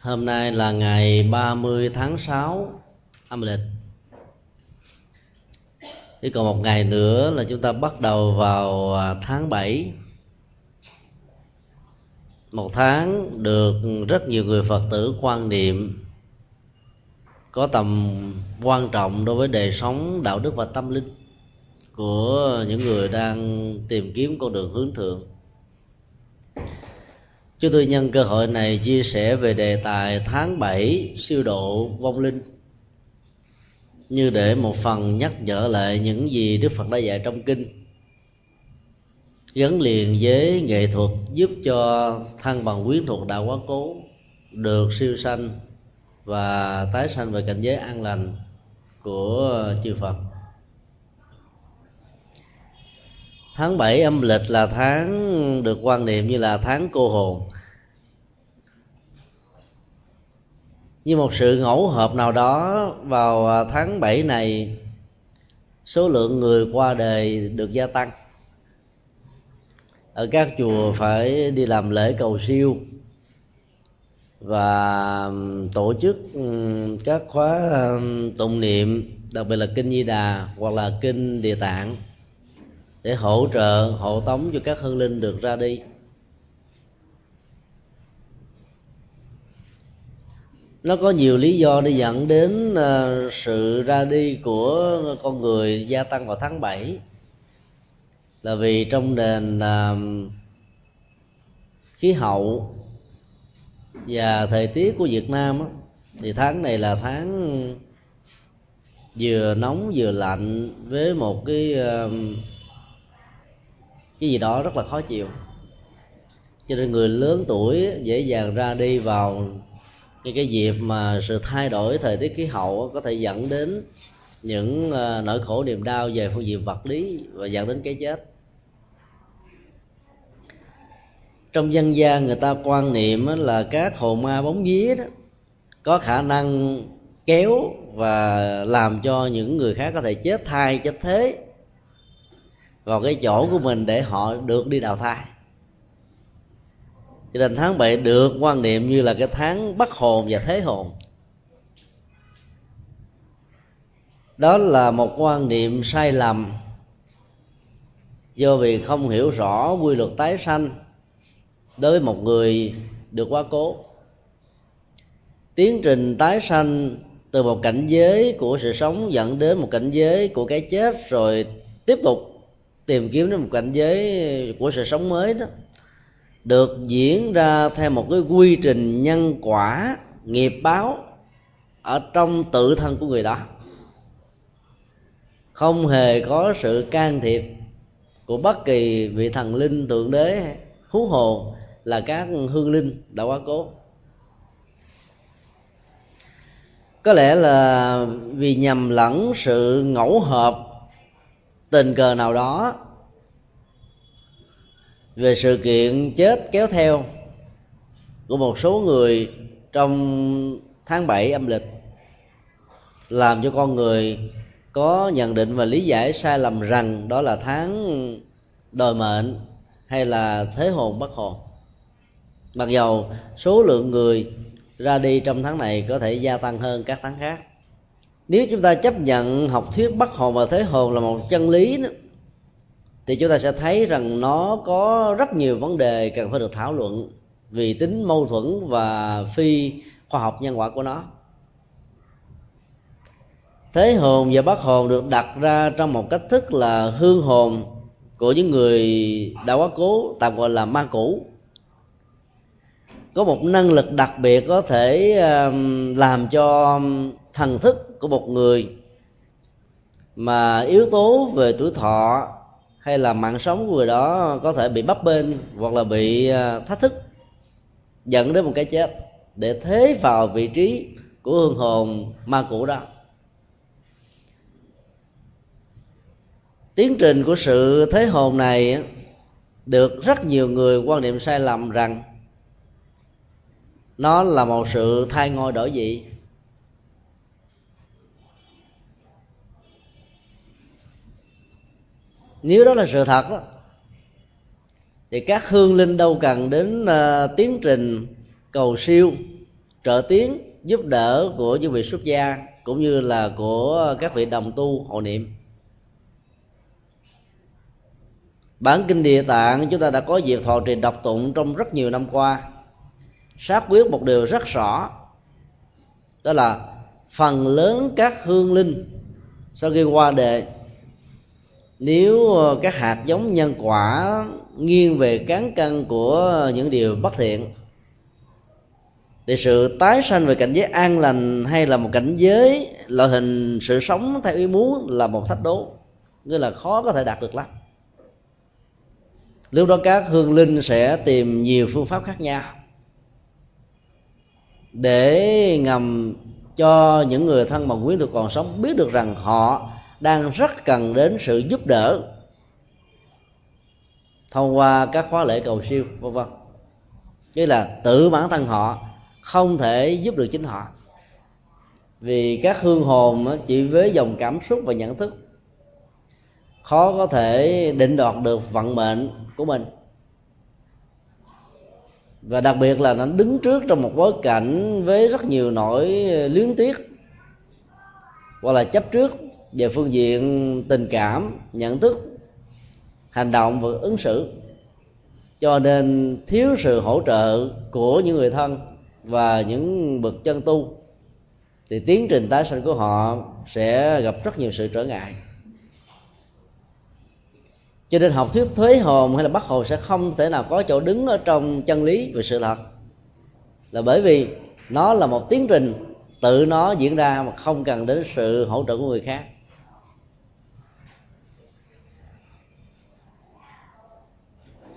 Hôm nay là ngày 30 tháng 6 âm lịch. Chỉ còn một ngày nữa là chúng ta bắt đầu vào à, tháng 7 Một tháng được rất nhiều người Phật tử quan niệm, Có tầm quan trọng đối với đời sống, đạo đức và tâm linh Của những người đang tìm kiếm con đường hướng thượng. Chúng tôi nhân cơ hội này chia sẻ về đề tài tháng 7 siêu độ vong linh. Như để một phần nhắc nhở lại những gì Đức Phật đã dạy trong kinh. Gắn liền với nghệ thuật giúp cho thân bằng quyến thuộc đạo quá cố, được siêu sanh và tái sanh về cảnh giới an lành của chư Phật. Tháng 7 âm lịch là tháng được quan niệm như là tháng cô hồn. Như một sự ngẫu hợp nào đó vào à, tháng 7 này, số lượng người qua đời được gia tăng. Ở các chùa phải đi làm lễ cầu siêu và tổ chức các khóa tụng niệm, đặc biệt là kinh di đà hoặc là kinh địa tạng để hỗ trợ, hộ tống cho các hương linh được ra đi. Nó có nhiều lý do để dẫn đến ờ, sự ra đi của con người gia tăng vào tháng 7 là vì trong nền ờ, khí hậu và thời tiết của Việt Nam thì tháng này là tháng vừa nóng vừa lạnh với một cái ờ, cái gì đó rất là khó chịu. Cho nên người lớn tuổi dễ dàng ra đi vào như cái dịp mà sự thay đổi thời tiết khí hậu có thể dẫn đến những ờ, nỗi khổ niềm đau về phương diện vật lý và dẫn đến cái chết. Trong dân gian người ta quan niệm là các hồn ma bóng vía đó có khả năng kéo và làm cho những người khác có thể chết thai chết thế vào cái chỗ của mình để họ được đi đào thai cho nên tháng 7 được quan niệm như là cái tháng bắt hồn và thế hồn. Đó là một quan niệm sai lầm. Do vì không hiểu rõ quy luật tái sanh đối với một người được quá cố. Tiến trình tái sanh từ một cảnh giới của sự sống dẫn đến một cảnh giới của cái chết rồi tiếp tục tìm kiếm đến một cảnh giới của sự sống mới đó được diễn ra theo một cái quy trình nhân quả, nghiệp báo ở trong tự thân của người đó. Không hề có sự can thiệp của bất kỳ vị thần linh, thượng đế, hú hồ là các hương linh đã quá cố. Có lẽ là vì nhầm lẫn sự ngẫu hợp tình cờ nào đó về sự kiện chết kéo theo của một số người trong tháng 7 âm lịch làm cho con người có nhận định và lý giải sai lầm rằng đó là tháng đòi mệnh hay là thế hồn bất hồn. Mặc dầu số lượng người ra đi trong tháng này có thể gia tăng hơn các tháng khác nếu chúng ta chấp nhận học thuyết bất hồn và thế hồn là một chân lý đó, thì chúng ta sẽ thấy rằng nó có rất nhiều vấn đề cần phải được thảo luận vì tính mâu thuẫn và phi khoa học nhân quả của nó. Thế hồn và bát hồn được đặt ra trong một cách thức là hương hồn của những người đã quá cố, tạm gọi là ma cũ. Có một năng lực đặc biệt có thể làm cho thần thức của một người mà yếu tố về tuổi thọ hay là mạng sống của người đó có thể bị bấp bênh hoặc là bị à, thách thức, dẫn đến một cái chết để thế vào vị trí của hương hồn ma cũ đó. Tiến trình của sự thế hồn này được rất nhiều người quan niệm sai lầm rằng nó là một sự thay ngôi đổi vị. Nếu đó là sự thật đó thì các hương linh đâu cần đến uh, tiến trình cầu siêu trợ tiến giúp đỡ của những vị xuất gia cũng như là của các vị đồng tu hộ niệm. Bản kinh địa tạng chúng ta đã có dịp thọ trì đọc tụng trong rất nhiều năm qua xác quyết một điều rất rõ đó là phần lớn các hương linh sau khi qua đề nếu ờ, các hạt giống nhân quả nghiêng về cán cân của những điều bất thiện, thì sự tái sanh về cảnh giới an lành hay là một cảnh giới loại hình sự sống theo ý muốn là một thách đố, nghĩa là khó có thể đạt được lắm. Lúc đó các hương linh sẽ tìm nhiều phương pháp khác nhau để ngầm cho những người thân mà quyến thuộc còn sống biết được rằng họ đang rất cần đến sự giúp đỡ. Thông qua các khóa lễ cầu siêu, vân vân. Nghĩa là tự bản thân họ không thể giúp được chính họ. Vì các hương hồn chỉ với dòng cảm xúc và nhận thức, khó có thể định đoạt được vận mệnh của mình. Và đặc biệt là nó đứng trước trong một bối cảnh với rất nhiều nỗi luyến tiếc, hoặc là chấp trước về phương diện tình cảm, nhận thức, hành động và ứng xử. Cho nên thiếu sự hỗ trợ của những người thân và những bậc chân tu, thì tiến trình tái sanh của họ sẽ gặp rất nhiều sự trở ngại. Cho nên học thuyết thuế hồn hay là bắt hồn sẽ không thể nào có chỗ đứng ở trong chân lý về sự thật. Là bởi vì nó là một tiến trình tự nó diễn ra mà không cần đến sự hỗ trợ của người khác.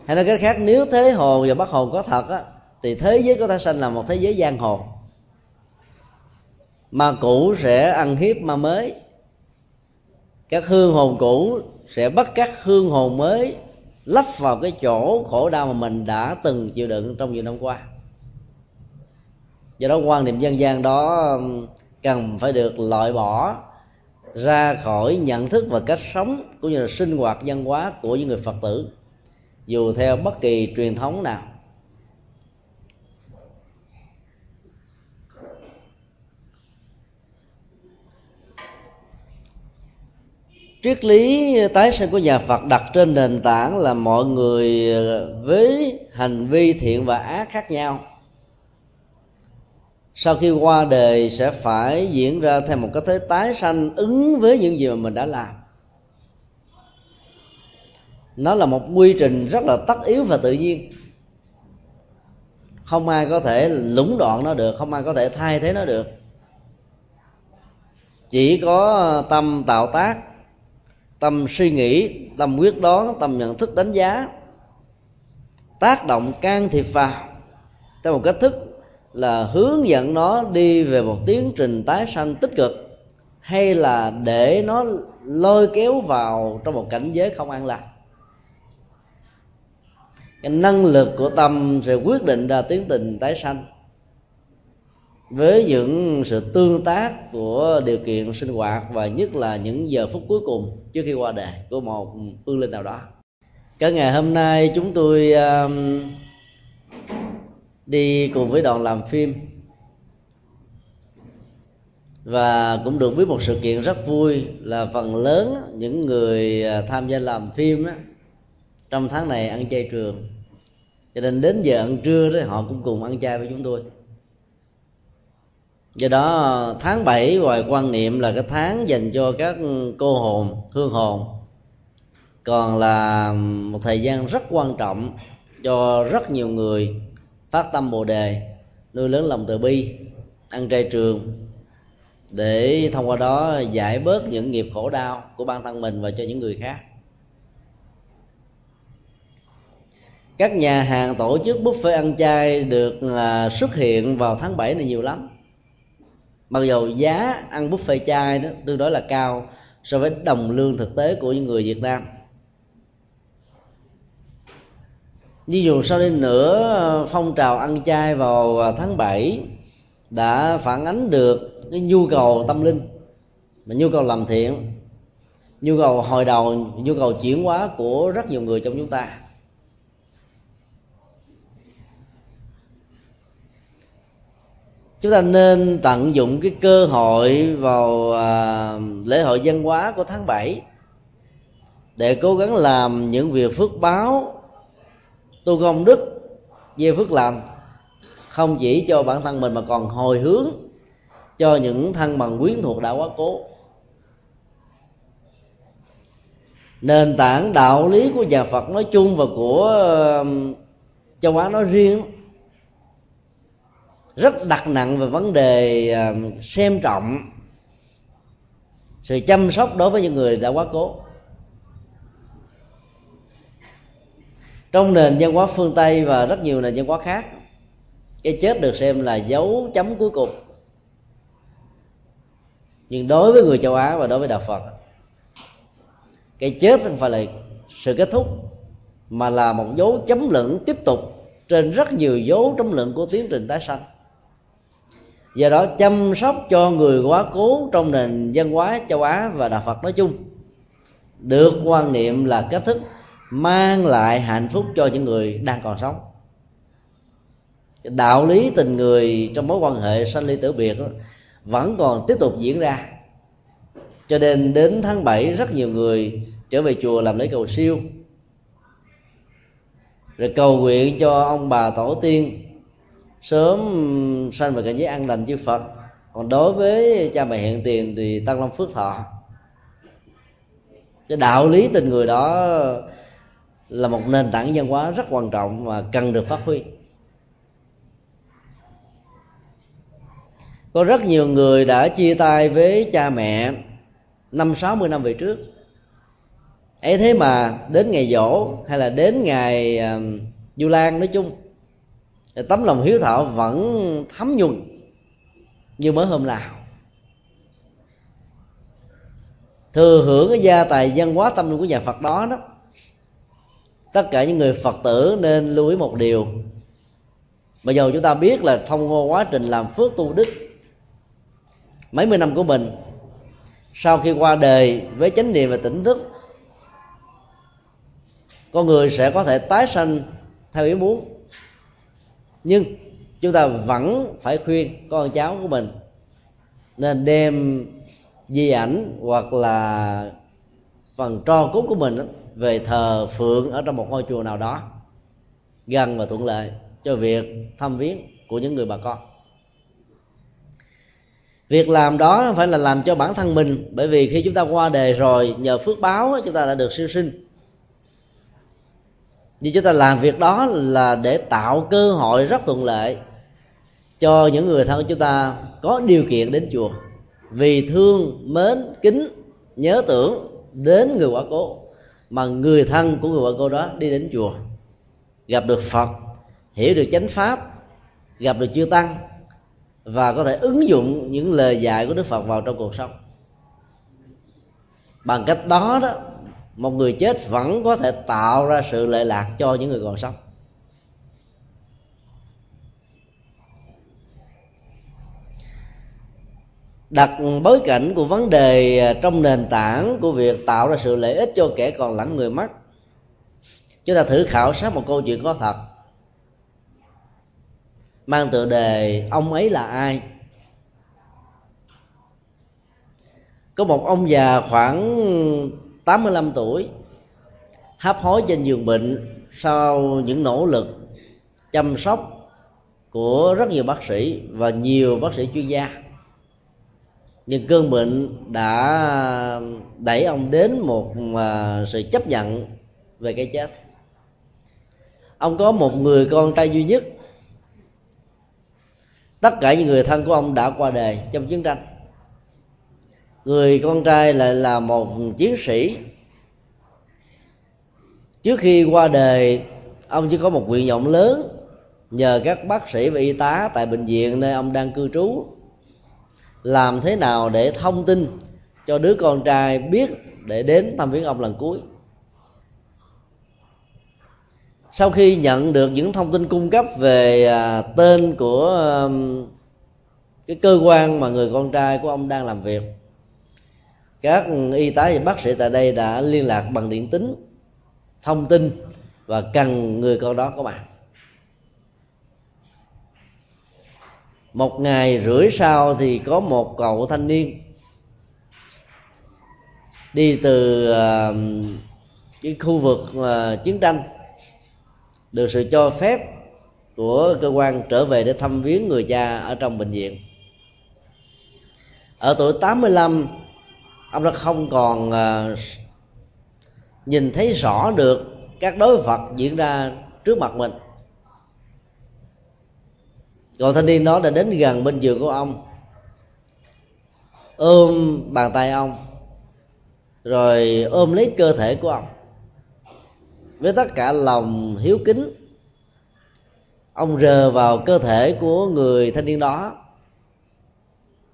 Hay nói cách khác, nếu thế hồn và bắt hồn có thật á, thì thế giới của ta sanh là một thế giới giang hồ. Ma cũ sẽ ăn hiếp ma mới. Các hương hồn cũ sẽ bắt các hương hồn mới lắp vào cái chỗ khổ đau mà mình đã từng chịu đựng trong nhiều năm qua. Do đó, quan niệm dân gian đó cần phải được loại bỏ ra khỏi nhận thức và cách sống, cũng như là sinh hoạt văn hóa của những người phật tử dù theo bất kỳ truyền thống nào. Triết lý tái sinh của nhà Phật đặt trên nền tảng là mọi người với hành vi thiện và ác khác nhau. Sau khi qua đời sẽ phải diễn ra theo một cái thế tái sanh ứng với những gì mà mình đã làm nó là một quy trình rất là tất yếu và tự nhiên. Không ai có thể lũng đoạn nó được, không ai có thể thay thế nó được. Chỉ có tâm tạo tác, tâm suy nghĩ, tâm quyết đoán, tâm nhận thức đánh giá. Tác động can thiệp vào theo một cách thức là hướng dẫn nó đi về một tiến trình tái sanh tích cực, hay là để nó lôi kéo vào trong một cảnh giới không an lạc cái năng lực của tâm sẽ quyết định ra tiến tình tái sanh. Với những sự tương tác của điều kiện sinh hoạt và nhất là những giờ phút cuối cùng trước khi qua đời của một hương linh nào đó. Cả ngày hôm nay chúng tôi um, đi cùng với đoàn làm phim. Và cũng được biết một sự kiện rất vui là phần lớn những người à, tham gia làm phim đó, trong tháng này ăn chay trường cho nên đến giờ ăn trưa đó, họ cũng cùng ăn chay với chúng tôi. Do đó, tháng 7 ngoài quan niệm là cái tháng dành cho các cô hồn, hương hồn. Còn là một thời gian rất quan trọng cho rất nhiều người phát tâm bồ đề, nuôi lớn lòng từ bi, ăn chay trường, để thông qua đó giải bớt những nghiệp khổ đau của bản thân mình và cho những người khác. Các nhà hàng tổ chức buffet ăn chay được à, xuất hiện vào tháng 7 này nhiều lắm. Mặc dù giá ăn buffet chay đó tương đối là cao so với đồng lương thực tế của những người Việt Nam. Nhưng dù sau đi nữa à, phong trào ăn chay vào à, tháng 7 đã phản ánh được cái nhu cầu tâm linh và nhu cầu làm thiện, nhu cầu hồi đầu, nhu cầu chuyển hóa của rất nhiều người trong chúng ta. Chúng ta nên tận dụng cái cơ hội vào à, lễ hội văn hóa của tháng 7 để cố gắng làm những việc phước báo. Tu công đức về phước làm không chỉ cho bản thân mình mà còn hồi hướng cho những thân bằng quyến thuộc đã quá cố. Nền tảng đạo lý của nhà Phật nói chung và của châu Á nói riêng rất đặt nặng về vấn đề ờ, xem trọng sự chăm sóc đối với những người đã quá cố. Trong nền văn hóa phương tây và rất nhiều nền văn hóa khác, cái chết được xem là dấu chấm cuối cùng. Nhưng đối với người châu á và đối với đạo phật, cái chết không phải là sự kết thúc, mà là một dấu chấm lửng tiếp tục trên rất nhiều dấu chấm lửng của tiến trình tái sanh do đó chăm sóc cho người quá cố trong nền văn hóa châu á và đạo phật nói chung. Được quan niệm là cách thức mang lại hạnh phúc cho những người đang còn sống. Đạo lý tình người trong mối quan hệ sanh ly tử biệt đó, vẫn còn tiếp tục diễn ra. Cho nên đến tháng 7 rất nhiều người trở về chùa làm lễ cầu siêu. Rồi cầu nguyện cho ông bà tổ tiên sớm sanh về cảnh giới an lành chư Phật. Còn đối với cha mẹ hiện tiền thì tăng long phước thọ. Cái đạo lý tình người đó là một nền tảng văn hóa rất quan trọng và cần được phát huy. Có rất nhiều người đã chia tay với cha mẹ năm sáu mươi năm về trước. Ấy thế mà đến ngày dỗ hay là đến ngày à, uh, du lan nói chung tấm lòng hiếu thảo vẫn thấm nhuần như mới hôm nào. Thừa hưởng cái gia tài văn hóa tâm linh của nhà phật đó đó, tất cả những người phật tử nên lưu ý một điều. Mà dù chúng ta biết là thông qua quá trình làm phước tu đức, mấy mươi năm của mình, sau khi qua đời với chánh niệm và tỉnh thức, con người sẽ có thể tái sanh theo ý muốn nhưng chúng ta vẫn phải khuyên con cháu của mình nên đem di ảnh hoặc là phần tro cốt của mình về thờ phượng ở trong một ngôi chùa nào đó, gần và thuận lợi cho việc thăm viếng của những người bà con. Việc làm đó phải là làm cho bản thân mình, bởi vì khi chúng ta qua đề rồi, nhờ phước báo chúng ta đã được siêu sinh nhưng chúng ta làm việc đó là để tạo cơ hội rất thuận lợi cho những người thân của chúng ta có điều kiện đến chùa. Vì thương, mến, kính, nhớ tưởng đến người quả cố, mà người thân của người quả cô đó đi đến chùa, gặp được phật, hiểu được chánh pháp, gặp được chư tăng, và có thể ứng dụng những lời dạy của đức phật vào trong cuộc sống. Bằng cách đó đó một người chết vẫn có thể tạo ra sự lệ lạc cho những người còn sống. Đặt bối cảnh của vấn đề trong nền tảng của việc tạo ra sự lợi ích cho kẻ còn lẫn người mất chúng ta thử khảo sát một câu chuyện có thật. Mang tựa đề ông ấy là ai? Có một ông già khoảng 85 tuổi, hấp hối trên giường bệnh sau những nỗ lực chăm sóc của rất nhiều bác sĩ và nhiều bác sĩ chuyên gia. Nhưng cơn bệnh đã đẩy ông đến một à, sự chấp nhận về cái chết. Ông có một người con trai duy nhất. Tất cả những người thân của ông đã qua đời trong chiến tranh người con trai lại là một chiến sĩ. Trước khi qua đời, ông chỉ có một nguyện vọng lớn, nhờ các bác sĩ và y tá tại bệnh viện nơi ông đang cư trú. Làm thế nào để thông tin cho đứa con trai biết để đến thăm viếng ông lần cuối? Sau khi nhận được những thông tin cung cấp về à, tên của cái cơ quan mà người con trai của ông đang làm việc các y tá và bác sĩ tại đây đã liên lạc bằng điện tín thông tin và cần người con đó có mặt. Một ngày rưỡi sau thì có một cậu thanh niên đi từ uh, cái khu vực uh, chiến tranh được sự cho phép của cơ quan trở về để thăm viếng người cha ở trong bệnh viện. Ở tuổi 85 ông đã không còn ờ, nhìn thấy rõ được các đối vật diễn ra trước mặt mình. Cậu thanh niên đó đã đến gần bên giường của ông, ôm bàn tay ông, rồi ôm lấy cơ thể của ông. Với tất cả lòng hiếu kính, ông rờ vào cơ thể của người thanh niên đó.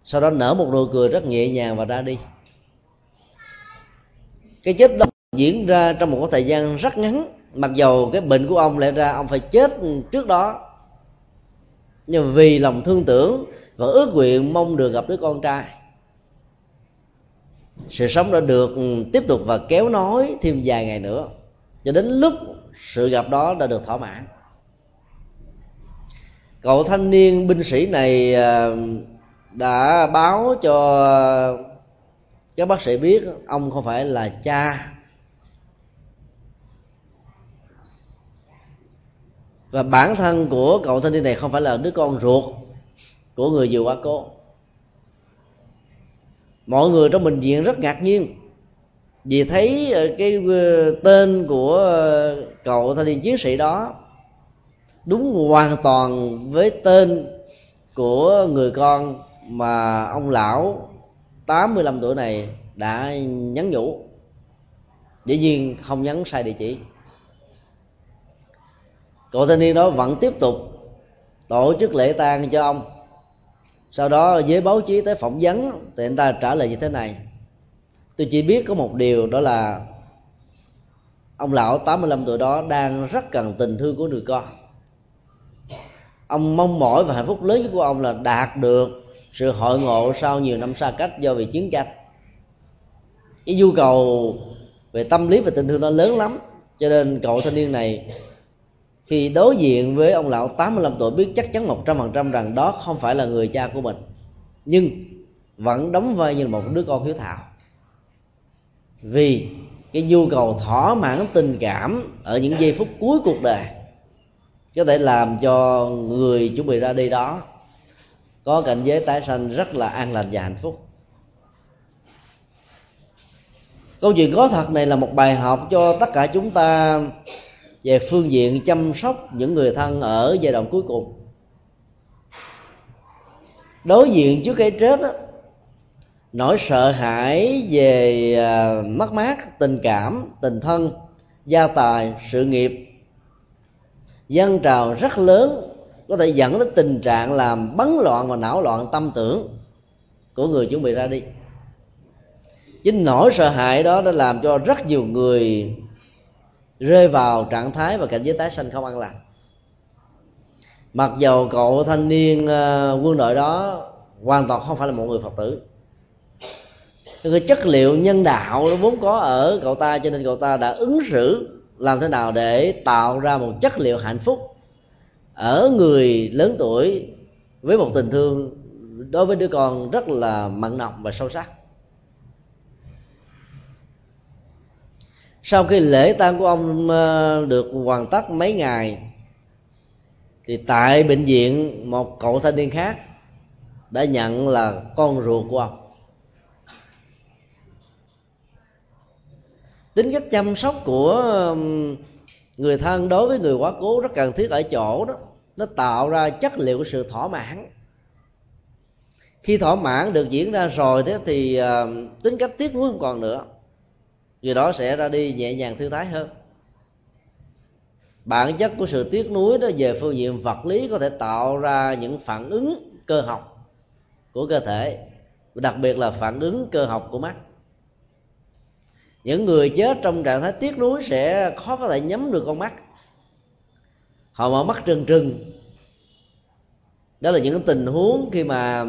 Sau đó nở một nụ cười rất nhẹ nhàng và ra đi cái chết đó diễn ra trong một thời gian rất ngắn. Mặc dầu cái bệnh của ông lại ra ông phải chết trước đó. Nhưng vì lòng thương tưởng và ước nguyện mong được gặp đứa con trai, sự sống đã được tiếp tục và kéo nói thêm vài ngày nữa. Cho đến lúc sự gặp đó đã được thỏa mãn. Cậu thanh niên binh sĩ này à, đã báo cho các bác sĩ biết ông không phải là cha. Và bản thân của cậu thanh niên này không phải là đứa con ruột của người vừa qua cố. Mọi người trong bệnh viện rất ngạc nhiên vì thấy ờ, cái ờ, tên của ờ, cậu thanh niên chiến sĩ đó đúng hoàn toàn với tên của người con mà ông lão 85 tuổi này đã nhắn nhủ. Dĩ nhiên không nhắn sai địa chỉ. Cậu thanh niên đó vẫn tiếp tục tổ chức lễ tang cho ông. Sau đó với báo chí tới phỏng vấn thì anh ta trả lời như thế này. Tôi chỉ biết có một điều đó là ông lão 85 tuổi đó đang rất cần tình thương của người con. Ông mong mỏi và hạnh phúc lớn nhất của ông là đạt được sự hội ngộ sau nhiều năm xa cách do vì chiến tranh. Cái nhu cầu về tâm lý và tình thương nó lớn lắm. Cho nên cậu thanh niên này, khi đối diện với ông lão 85 tuổi, biết chắc chắn một trăm phần trăm rằng đó không phải là người cha của mình. Nhưng vẫn đóng vai như một đứa con hiếu thảo. Vì cái nhu cầu thỏa mãn tình cảm ở những giây phút cuối cuộc đời, có thể làm cho người chuẩn bị ra đi đó có cảnh giới tái sanh rất là an lành và hạnh phúc. Câu chuyện có thật này là một bài học cho tất cả chúng ta về phương diện chăm sóc những người thân ở giai đoạn cuối cùng. Đối diện trước cái chết đó, nỗi sợ hãi về à, mất mát tình cảm tình thân gia tài sự nghiệp dân trào rất lớn có thể dẫn đến tình trạng làm bấn loạn và não loạn tâm tưởng của người chuẩn bị ra đi. Chính nỗi sợ hãi đó đã làm cho rất nhiều người rơi vào trạng thái và cảnh giới tái sanh không an lành. Mặc dầu cậu thanh niên ờ, quân đội đó hoàn toàn không phải là một người phật tử cái chất liệu nhân đạo nó vốn có ở cậu ta, cho nên cậu ta đã ứng xử làm thế nào để tạo ra một chất liệu hạnh phúc ở người lớn tuổi với một tình thương đối với đứa con rất là mặn nồng và sâu sắc. Sau khi lễ tang của ông ờ, được hoàn tất mấy ngày, thì tại bệnh viện một cậu thanh niên khác đã nhận là con ruột của ông. Tính cách chăm sóc của người thân đối với người quá cố rất cần thiết ở chỗ đó nó tạo ra chất liệu của sự thỏa mãn. Khi thỏa mãn được diễn ra rồi thế thì uh, tính cách tiếc nuối không còn nữa. Người đó sẽ ra đi nhẹ nhàng thư thái hơn. Bản chất của sự tiếc nuối đó về phương diện vật lý có thể tạo ra những phản ứng cơ học của cơ thể đặc biệt là phản ứng cơ học của mắt. Những người chết trong trạng thái tiếc nuối sẽ khó có thể nhắm được con mắt họ mở mắt trừng trừng. Đó là những tình huống khi mà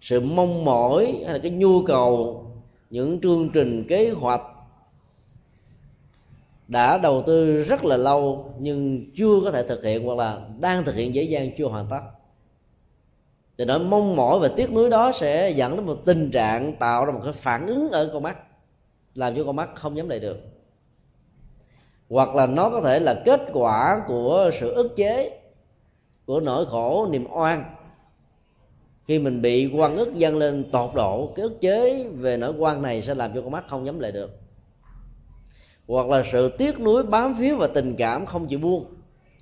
sự mong mỏi hay là cái nhu cầu, những chương trình kế hoạch đã đầu tư rất là lâu nhưng chưa có thể thực hiện hoặc là đang thực hiện dễ dàng, chưa hoàn tất. Thì nỗi mong mỏi và tiếc nuối đó sẽ dẫn đến một tình trạng tạo ra một cái phản ứng ở con mắt, làm cho con mắt không nhắm lại được hoặc là nó có thể là kết quả của sự ức chế của nỗi khổ, niềm oan. Khi mình bị quan ức dâng lên tột độ, cái ức chế về nỗi quan này sẽ làm cho con mắt không nhắm lại được. Hoặc là sự tiếc nuối, bám phiếu và tình cảm không chịu buông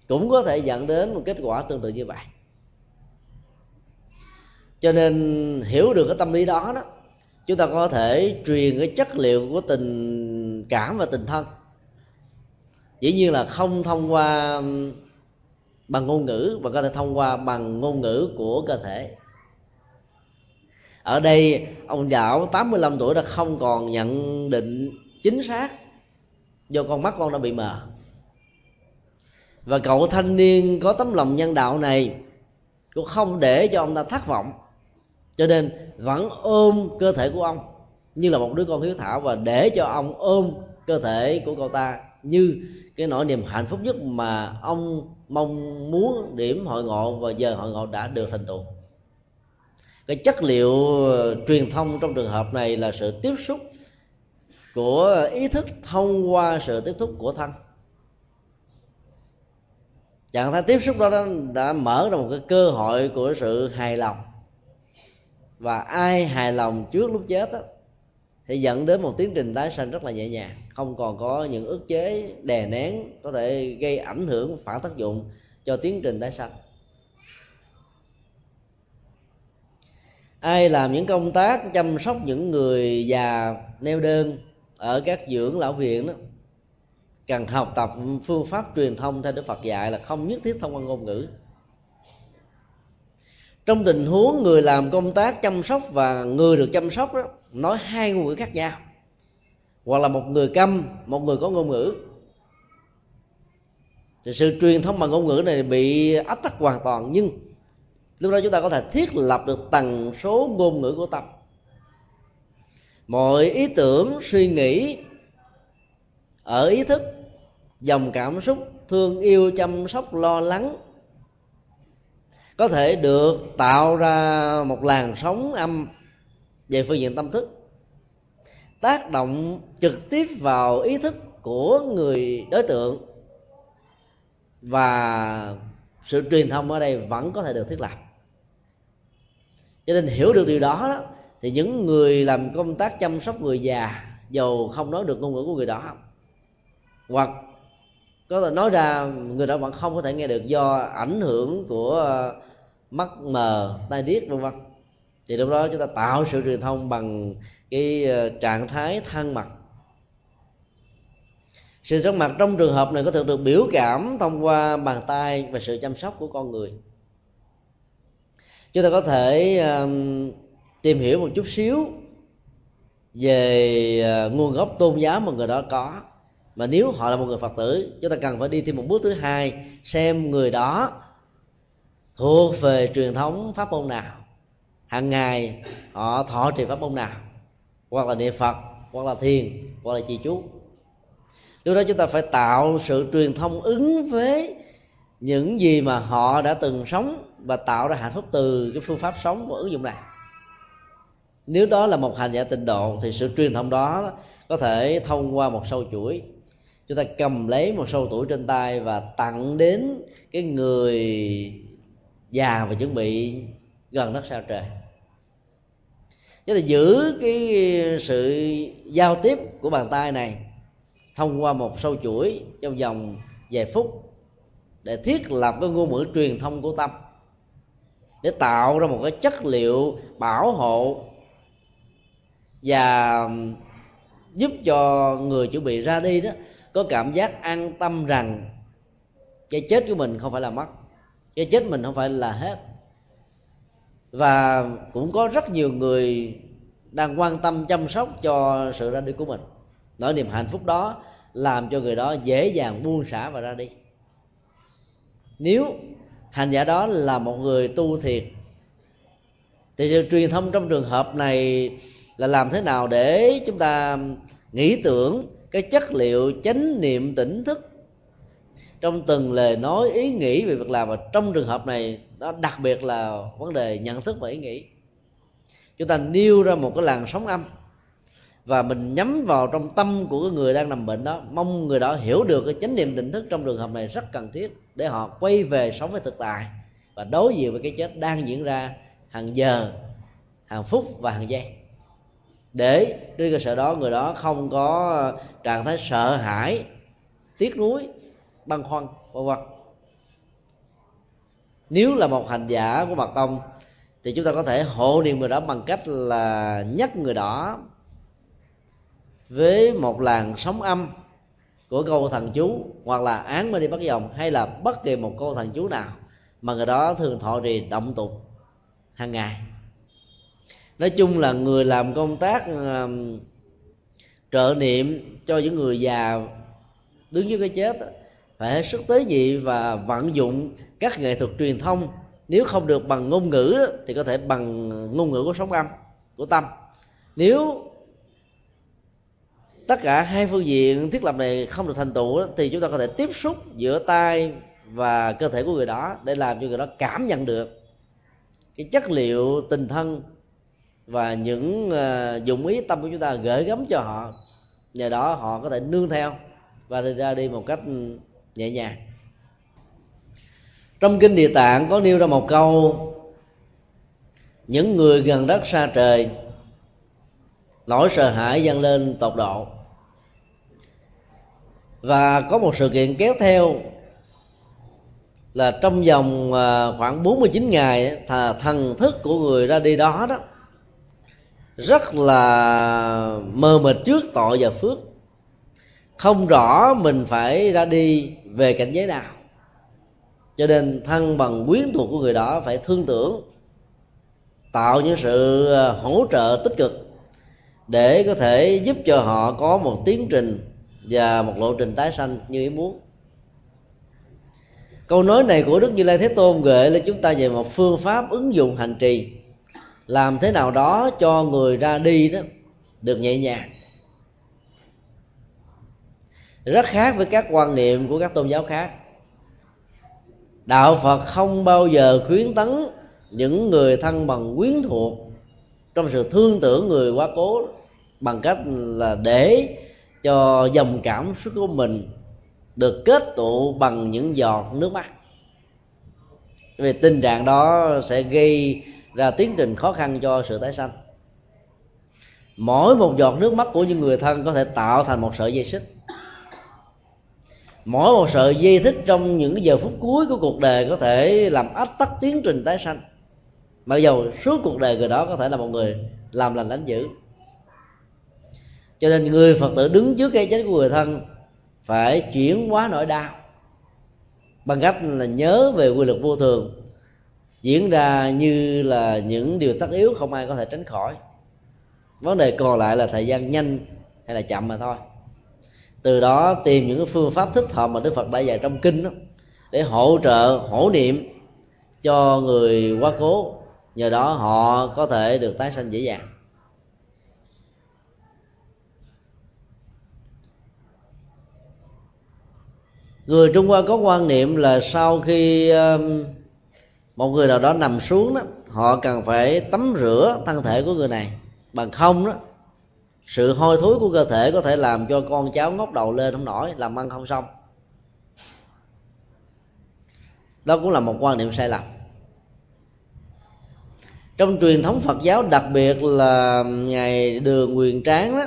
cũng có thể dẫn đến một kết quả tương tự như vậy. Cho nên hiểu được cái tâm lý đó đó, chúng ta có thể truyền cái chất liệu của tình cảm và tình thân dĩ nhiên là không thông qua bằng ngôn ngữ và có thể thông qua bằng ngôn ngữ của cơ thể. Ở đây, ông giáo 85 tuổi đã không còn nhận định chính xác do con mắt con đã bị mờ. Và cậu thanh niên có tấm lòng nhân đạo này cũng không để cho ông ta thất vọng. Cho nên vẫn ôm cơ thể của ông như là một đứa con hiếu thảo và để cho ông ôm cơ thể của cậu ta như cái nỗi niềm hạnh phúc nhất mà ông mong muốn điểm hội ngộ và giờ hội ngộ đã được thành tựu. Cái chất liệu truyền thông trong trường hợp này là sự tiếp xúc của ý thức thông qua sự tiếp xúc của thân. Trạng thái tiếp xúc đó đã mở ra một cái cơ hội của sự hài lòng. Và ai hài lòng trước lúc chết đó, thì dẫn đến một tiến trình tái sanh rất là nhẹ nhàng, không còn có những ức chế đè nén có thể gây ảnh hưởng, phản tác dụng cho tiến trình tái sanh. Ai làm những công tác chăm sóc những người già, neo đơn ở các dưỡng lão viện đó, cần học tập phương pháp truyền thông theo đức phật dạy là không nhất thiết thông qua ngôn ngữ. Trong tình huống người làm công tác chăm sóc và người được chăm sóc đó nói hai ngôn ngữ khác nhau. Hoặc là một người câm, một người có ngôn ngữ. Thì sự truyền thông bằng ngôn ngữ này bị ách tắc hoàn toàn, nhưng lúc đó chúng ta có thể thiết lập được tần số ngôn ngữ của tâm. Mọi ý tưởng, suy nghĩ ở ý thức, dòng cảm xúc, thương yêu, chăm sóc, lo lắng có thể được tạo ra một làn sóng âm về phương diện tâm thức. Tác động trực tiếp vào ý thức của người đối tượng và sự truyền thông ở đây vẫn có thể được thiết lập. Cho nên hiểu được điều đó, đó thì những người làm công tác chăm sóc người già dầu không nói được ngôn ngữ của người đó hoặc có thể nói ra người đó vẫn không có thể nghe được do ảnh hưởng của mắt mờ tai điếc vân vân thì lúc đó chúng ta tạo sự truyền thông bằng cái ờ, trạng thái thân mật. Sự thân mật trong trường hợp này có thể được biểu cảm thông qua bàn tay và sự chăm sóc của con người. Chúng ta có thể um, tìm hiểu một chút xíu về uh, nguồn gốc tôn giáo mà người đó có. Mà nếu họ là một người phật tử chúng ta cần phải đi thêm một bước thứ hai xem người đó thuộc về truyền thống pháp môn nào hàng ngày, họ thọ trì pháp môn nào? Hoặc là niệm phật, hoặc là thiền, hoặc là trì chú. Lúc đó chúng ta phải tạo sự truyền thông ứng với những gì mà họ đã từng sống và tạo ra hạnh phúc từ cái phương pháp sống của ứng dụng này. Nếu đó là một hành giả tịnh độ, thì sự truyền thông đó có thể thông qua một sâu chuỗi. Chúng ta cầm lấy một sâu tuổi trên tay và tặng đến cái người già và chuẩn bị gần đất sao trời chứ là giữ cái sự giao tiếp của bàn tay này thông qua một sâu chuỗi trong vòng vài phút để thiết lập cái ngôn ngữ truyền thông của tâm, để tạo ra một cái chất liệu bảo hộ và giúp cho người chuẩn bị ra đi đó có cảm giác an tâm rằng cái chết của mình không phải là mất, cái chết mình không phải là hết và cũng có rất nhiều người đang quan tâm, chăm sóc cho sự ra đi của mình. Nỗi niềm hạnh phúc đó làm cho người đó dễ dàng buông xả và ra đi. Nếu hành giả đó là một người tu thiệt thì truyền thông trong trường hợp này là làm thế nào để chúng ta nghĩ tưởng cái chất liệu chánh niệm tỉnh thức trong từng lời nói, ý nghĩ về việc làm? Và trong trường hợp này đó, đặc biệt là vấn đề nhận thức và ý nghĩ. Chúng ta nêu ra một cái làn sóng âm và mình nhắm vào trong tâm của cái người đang nằm bệnh đó, mong người đó hiểu được cái chánh niệm tỉnh thức trong trường hợp này rất cần thiết để họ quay về sống với thực tại và đối diện với cái chết đang diễn ra hàng giờ, hàng phút và hàng giây. Để trên cơ sở đó, người đó không có trạng thái sợ hãi, tiếc nuối, băn khoăn, vân vân nếu là một hành giả của mật tông thì chúng ta có thể hộ niệm người đó bằng cách là nhắc người đó với một làn sóng âm của câu thần chú hoặc là án mới đi bắt dòng hay là bất kỳ một câu thần chú nào mà người đó thường thọ trì động tục hàng ngày. Nói chung là người làm công tác uh, trợ niệm cho những người già đứng dưới cái chết phải hết sức tế nhị và vận dụng các nghệ thuật truyền thông. Nếu không được bằng ngôn ngữ thì có thể bằng ngôn ngữ của sống âm, của tâm. Nếu tất cả hai phương diện thiết lập này không được thành tựu thì chúng ta có thể tiếp xúc giữa tay và cơ thể của người đó để làm cho người đó cảm nhận được cái chất liệu tình thân và những ờ, dụng ý tâm của chúng ta gửi gắm cho họ. Nhờ đó họ có thể nương theo và đi ra đi một cách nhẹ nhàng trong kinh địa tạng có nêu ra một câu, những người gần đất xa trời, nỗi sợ hãi dâng lên tột độ. Và có một sự kiện kéo theo là trong vòng à, khoảng 49 ngày thần thức của người ra đi đó đó, rất là mờ mịt trước tội và phước. Không rõ mình phải ra đi về cảnh giới nào. Cho nên thân bằng quyến thuộc của người đó phải thương tưởng, tạo những sự ờ, hỗ trợ tích cực để có thể giúp cho họ có một tiến trình và một lộ trình tái sanh như ý muốn. Câu nói này của đức như lai thế tôn gợi lên chúng ta về một phương pháp ứng dụng hành trì, làm thế nào đó cho người ra đi đó được nhẹ nhàng rất khác với các quan niệm của các tôn giáo khác. Đạo phật không bao giờ khuyến tấn những người thân bằng quyến thuộc trong sự thương tưởng người quá cố bằng cách là để cho dòng cảm xúc của mình được kết tụ bằng những giọt nước mắt. Vì tình trạng đó sẽ gây ra tiến trình khó khăn cho sự tái sanh. Mỗi một giọt nước mắt của những người thân có thể tạo thành một sợi dây xích mỗi một sợi dây thích trong những giờ phút cuối của cuộc đời có thể làm ách tắc tiến trình tái sanh. Mặc dầu suốt cuộc đời người đó có thể là một người làm lành đánh dữ. Cho nên người phật tử đứng trước cái chết của người thân phải chuyển hóa nỗi đau bằng cách là nhớ về quy luật vô thường, diễn ra như là những điều tất yếu không ai có thể tránh khỏi. Vấn đề còn lại là thời gian nhanh hay là chậm mà thôi từ đó tìm những phương pháp thích hợp mà đức phật đã dạy trong kinh đó, để hỗ trợ hỗ niệm cho người quá cố. Nhờ đó họ có thể được tái sanh dễ dàng. Người trung hoa có quan niệm là sau khi um, một người nào đó nằm xuống đó họ cần phải tắm rửa thân thể của người này. Bằng không đó sự hôi thối của cơ thể có thể làm cho con cháu ngóc đầu lên không nổi, làm ăn không xong. Đó cũng là một quan niệm sai lầm. Trong truyền thống phật giáo, đặc biệt là ngày đường quyền tráng đó,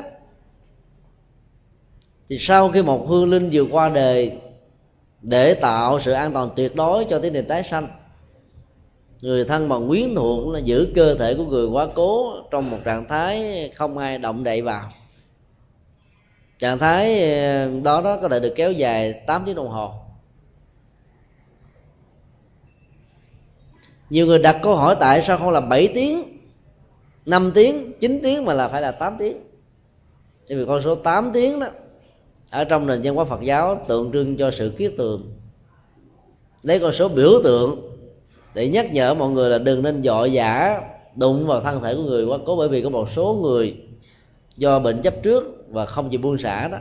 thì sau khi một hương linh vừa qua đời để tạo sự an toàn tuyệt đối cho tiến trình tái sanh người thân bằng quyến thuộc là giữ cơ thể của người quá cố trong một trạng thái không ai động đậy vào. Trạng thái ờ, đó đó có thể được kéo dài 8 tiếng đồng hồ. Nhiều người đặt câu hỏi tại sao không là 7 tiếng 5 tiếng 9 tiếng mà là phải là 8 tiếng. Tại vì con số 8 tiếng đó, ở trong nền văn hóa Phật giáo tượng trưng cho sự kiết tường. Lấy con số biểu tượng để nhắc nhở mọi người là đừng nên dội dã đụng vào thân thể của người quá cố, bởi vì có một số người do bệnh chấp trước và không chịu buông xả đó,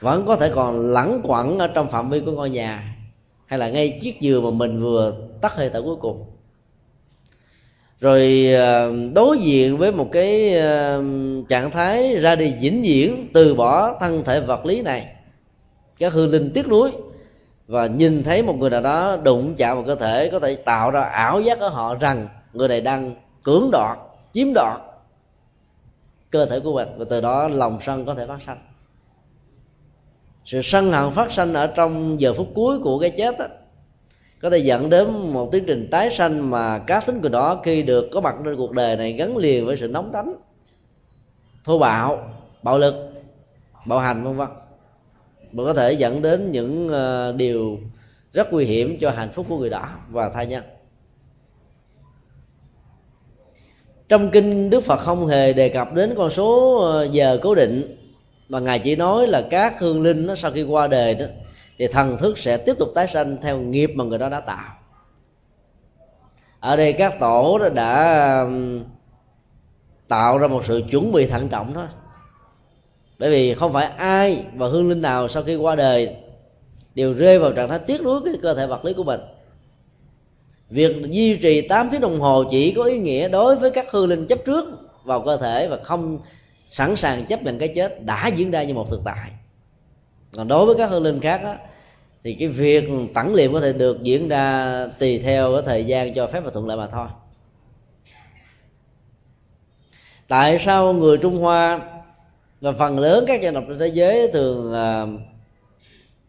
vẫn có thể còn lẳng quẩn ở trong phạm vi của ngôi nhà, hay là ngay chiếc giường mà mình vừa tắt hơi thở cuối cùng. Rồi ờ, đối diện với một cái ờ, trạng thái ra đi vĩnh viễn từ bỏ thân thể vật lý này các hư linh tiếc nuối và nhìn thấy một người nào đó đụng chạm vào cơ thể có thể tạo ra ảo giác ở họ rằng người này đang cưỡng đoạt chiếm đoạt cơ thể của mình. Và từ đó lòng sân có thể phát sanh. Sự sân hận phát sanh ở trong giờ phút cuối của cái chết đó, có thể dẫn đến một tiến trình tái sanh mà cá tính của đó khi được có mặt trên cuộc đời này gắn liền với sự nóng tánh thô bạo bạo lực bạo hành vân vân mà có thể dẫn đến những ờ, điều rất nguy hiểm cho hạnh phúc của người đó. Và thai nhân trong kinh đức phật không hề đề cập đến con số ờ, giờ cố định, mà ngài chỉ nói là các hương linh nó sau khi qua đời đó, thì thần thức sẽ tiếp tục tái sanh theo nghiệp mà người đó đã tạo. Ở đây các tổ đó đã tạo ra một sự chuẩn bị thận trọng thôi bởi vì không phải ai và hương linh nào sau khi qua đời đều rơi vào trạng thái tiếc nuối cái cơ thể vật lý của mình. Việc duy trì 8 tiếng đồng hồ chỉ có ý nghĩa đối với các hương linh chấp trước vào cơ thể và không sẵn sàng chấp nhận cái chết đã diễn ra như một thực tại. Còn đối với các hương linh khác đó, thì cái việc tẳng liệm có thể được diễn ra tùy theo cái thời gian cho phép và thuận lợi mà thôi. Tại sao người trung hoa và phần lớn các dân tộc trên thế giới thường uh,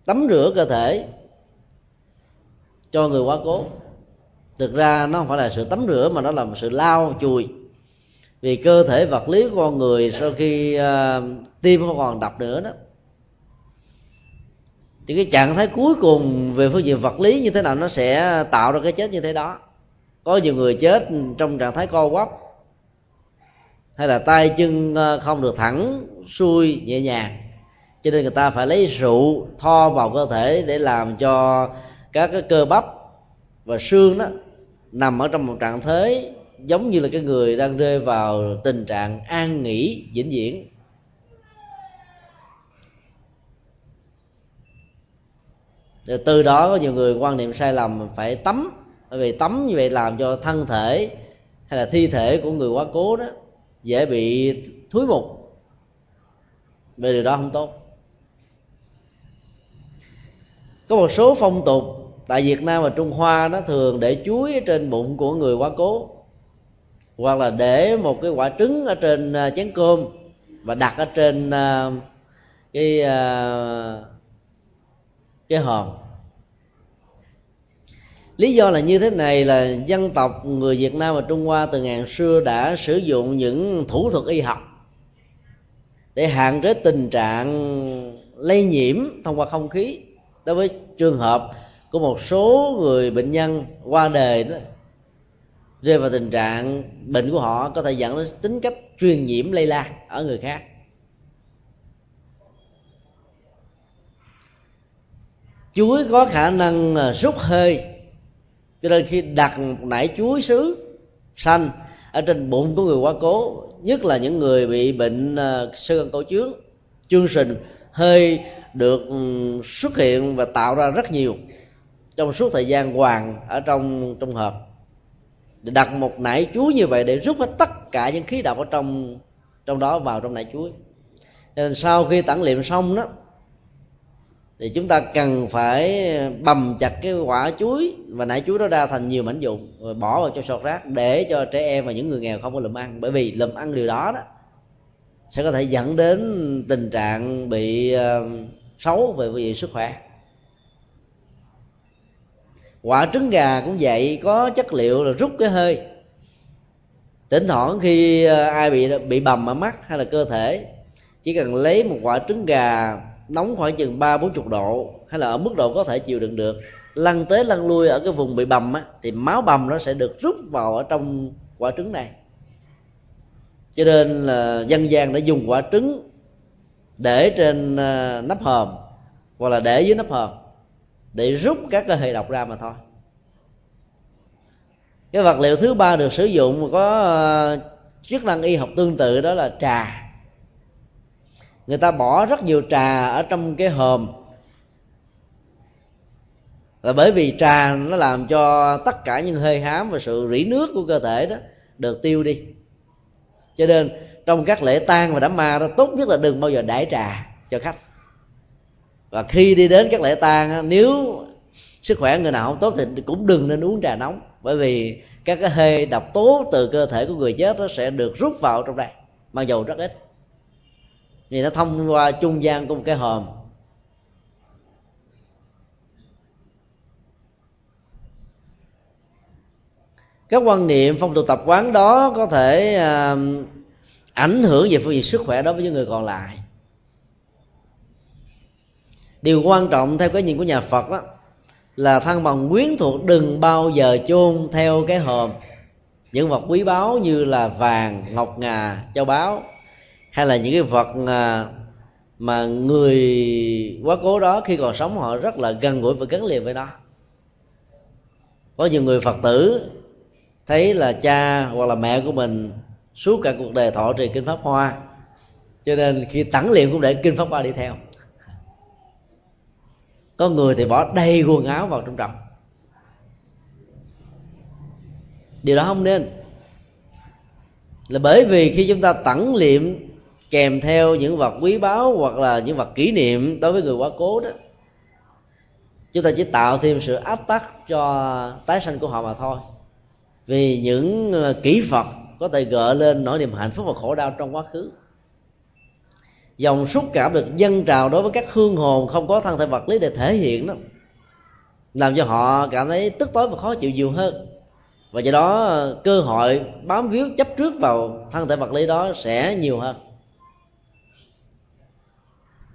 tắm rửa cơ thể cho người quá cố. Thực ra nó không phải là sự tắm rửa mà nó là một sự lau chùi. Vì cơ thể vật lý của con người sau khi uh, tim không còn đập nữa đó. Thì cái trạng thái cuối cùng về phương diện vật lý như thế nào nó sẽ tạo ra cái chết như thế đó. Có nhiều người chết trong trạng thái co quắp hay là tay chân ờ, không được thẳng, xuôi, nhẹ nhàng. Cho nên người ta phải lấy rượu tho vào cơ thể để làm cho các cái cơ bắp và xương đó nằm ở trong một trạng thế giống như là cái người đang rơi vào tình trạng an nghỉ, vĩnh viễn. Từ đó có nhiều người quan niệm sai lầm phải tắm. Bởi vì tắm như vậy làm cho thân thể hay là thi thể của người quá cố đó dễ bị thúi mục. Về điều đó không tốt. Có một số phong tục tại Việt Nam và Trung Hoa nó thường để chuối trên bụng của người quá cố, hoặc là để một cái quả trứng ở trên à, chén cơm và đặt ở trên à, cái à, cái hòm lý do là như thế này là dân tộc người việt nam và trung hoa từ ngàn xưa đã sử dụng những thủ thuật y học để hạn chế tình trạng lây nhiễm thông qua không khí. Đối với trường hợp của một số người bệnh nhân qua đời đó, rơi vào tình trạng bệnh của họ có thể dẫn đến tính cách truyền nhiễm lây lan ở người khác. Chuối có khả năng rút hơi cho nên khi đặt một nải chuối sứ xanh ở trên bụng của người quá cố, nhất là những người bị bệnh ờ, sơ gan cổ trướng chương trình hơi được ừ, xuất hiện và tạo ra rất nhiều trong suốt thời gian hoàng ở trong trong hộp. Để đặt một nải chuối như vậy để rút hết tất cả những khí độc ở trong trong đó vào trong nải chuối. Nên sau khi tản liệm xong đó thì chúng ta cần phải bầm chặt cái quả chuối, và nải chuối đó ra thành nhiều mảnh vụn rồi bỏ vào cho sọt rác để cho trẻ em và những người nghèo không có lụm ăn. Bởi vì lụm ăn điều đó đó sẽ có thể dẫn đến tình trạng bị ờ, xấu về về sức khỏe. Quả trứng gà cũng vậy, có chất liệu là rút cái hơi. Tỉnh thoảng khi ờ, ai bị bị bầm ở mắt hay là cơ thể, chỉ cần lấy một quả trứng gà nóng khoảng chừng ba, bốn chục độ, hay là ở mức độ có thể chịu đựng được. Lăn tới lăn lui ở cái vùng bị bầm á, thì máu bầm nó sẽ được rút vào ở trong quả trứng này. Cho nên là dân gian đã dùng quả trứng để trên ờ, nắp hòm, hoặc là để dưới nắp hòm, để rút các cái hệ độc ra mà thôi. Cái vật liệu thứ ba được sử dụng có ờ, chức năng y học tương tự đó là trà người ta bỏ rất nhiều trà ở trong cái hòm. Là bởi vì trà nó làm cho tất cả những hơi hám và sự rỉ nước của cơ thể đó được tiêu đi. Cho nên trong các lễ tang và đám ma đó, tốt nhất là đừng bao giờ đãi trà cho khách. Và khi đi đến các lễ tang nếu sức khỏe người nào không tốt thì cũng đừng nên uống trà nóng, bởi vì các cái hơi độc tố từ cơ thể của người chết nó sẽ được rút vào trong đây, mặc dù rất ít vì nó thông qua trung gian của một cái hòm. Các quan niệm phong tục tập quán đó có thể à, ảnh hưởng về phương diện sức khỏe đối với những người còn lại. Điều quan trọng theo cái nhìn của nhà phật đó là thân bằng quyến thuộc đừng bao giờ chôn theo cái hòm. Những vật quý báu như là vàng ngọc ngà châu báu hay là những cái vật à, mà người quá cố đó khi còn sống họ rất là gần gũi và gắn liền với nó. Có nhiều người phật tử thấy là cha hoặc là mẹ của mình suốt cả cuộc đời thọ trì kinh pháp hoa, cho nên khi tẳng liệm cũng để kinh pháp hoa đi theo. Có người thì bỏ đầy quần áo vào trong trọng điều đó không nên. Là bởi vì khi chúng ta tẩn liệm kèm theo những vật quý báu hoặc là những vật kỷ niệm đối với người quá cố đó. Chúng ta chỉ tạo thêm sự áp tắc cho tái sanh của họ mà thôi. Vì những ờ, kỹ vật có thể gợi lên nỗi niềm hạnh phúc và khổ đau trong quá khứ. Dòng xúc cảm được dâng trào đối với các hương hồn không có thân thể vật lý để thể hiện đó, làm cho họ cảm thấy tức tối và khó chịu nhiều hơn. Và do đó ờ, cơ hội bám víu chấp trước vào thân thể vật lý đó sẽ nhiều hơn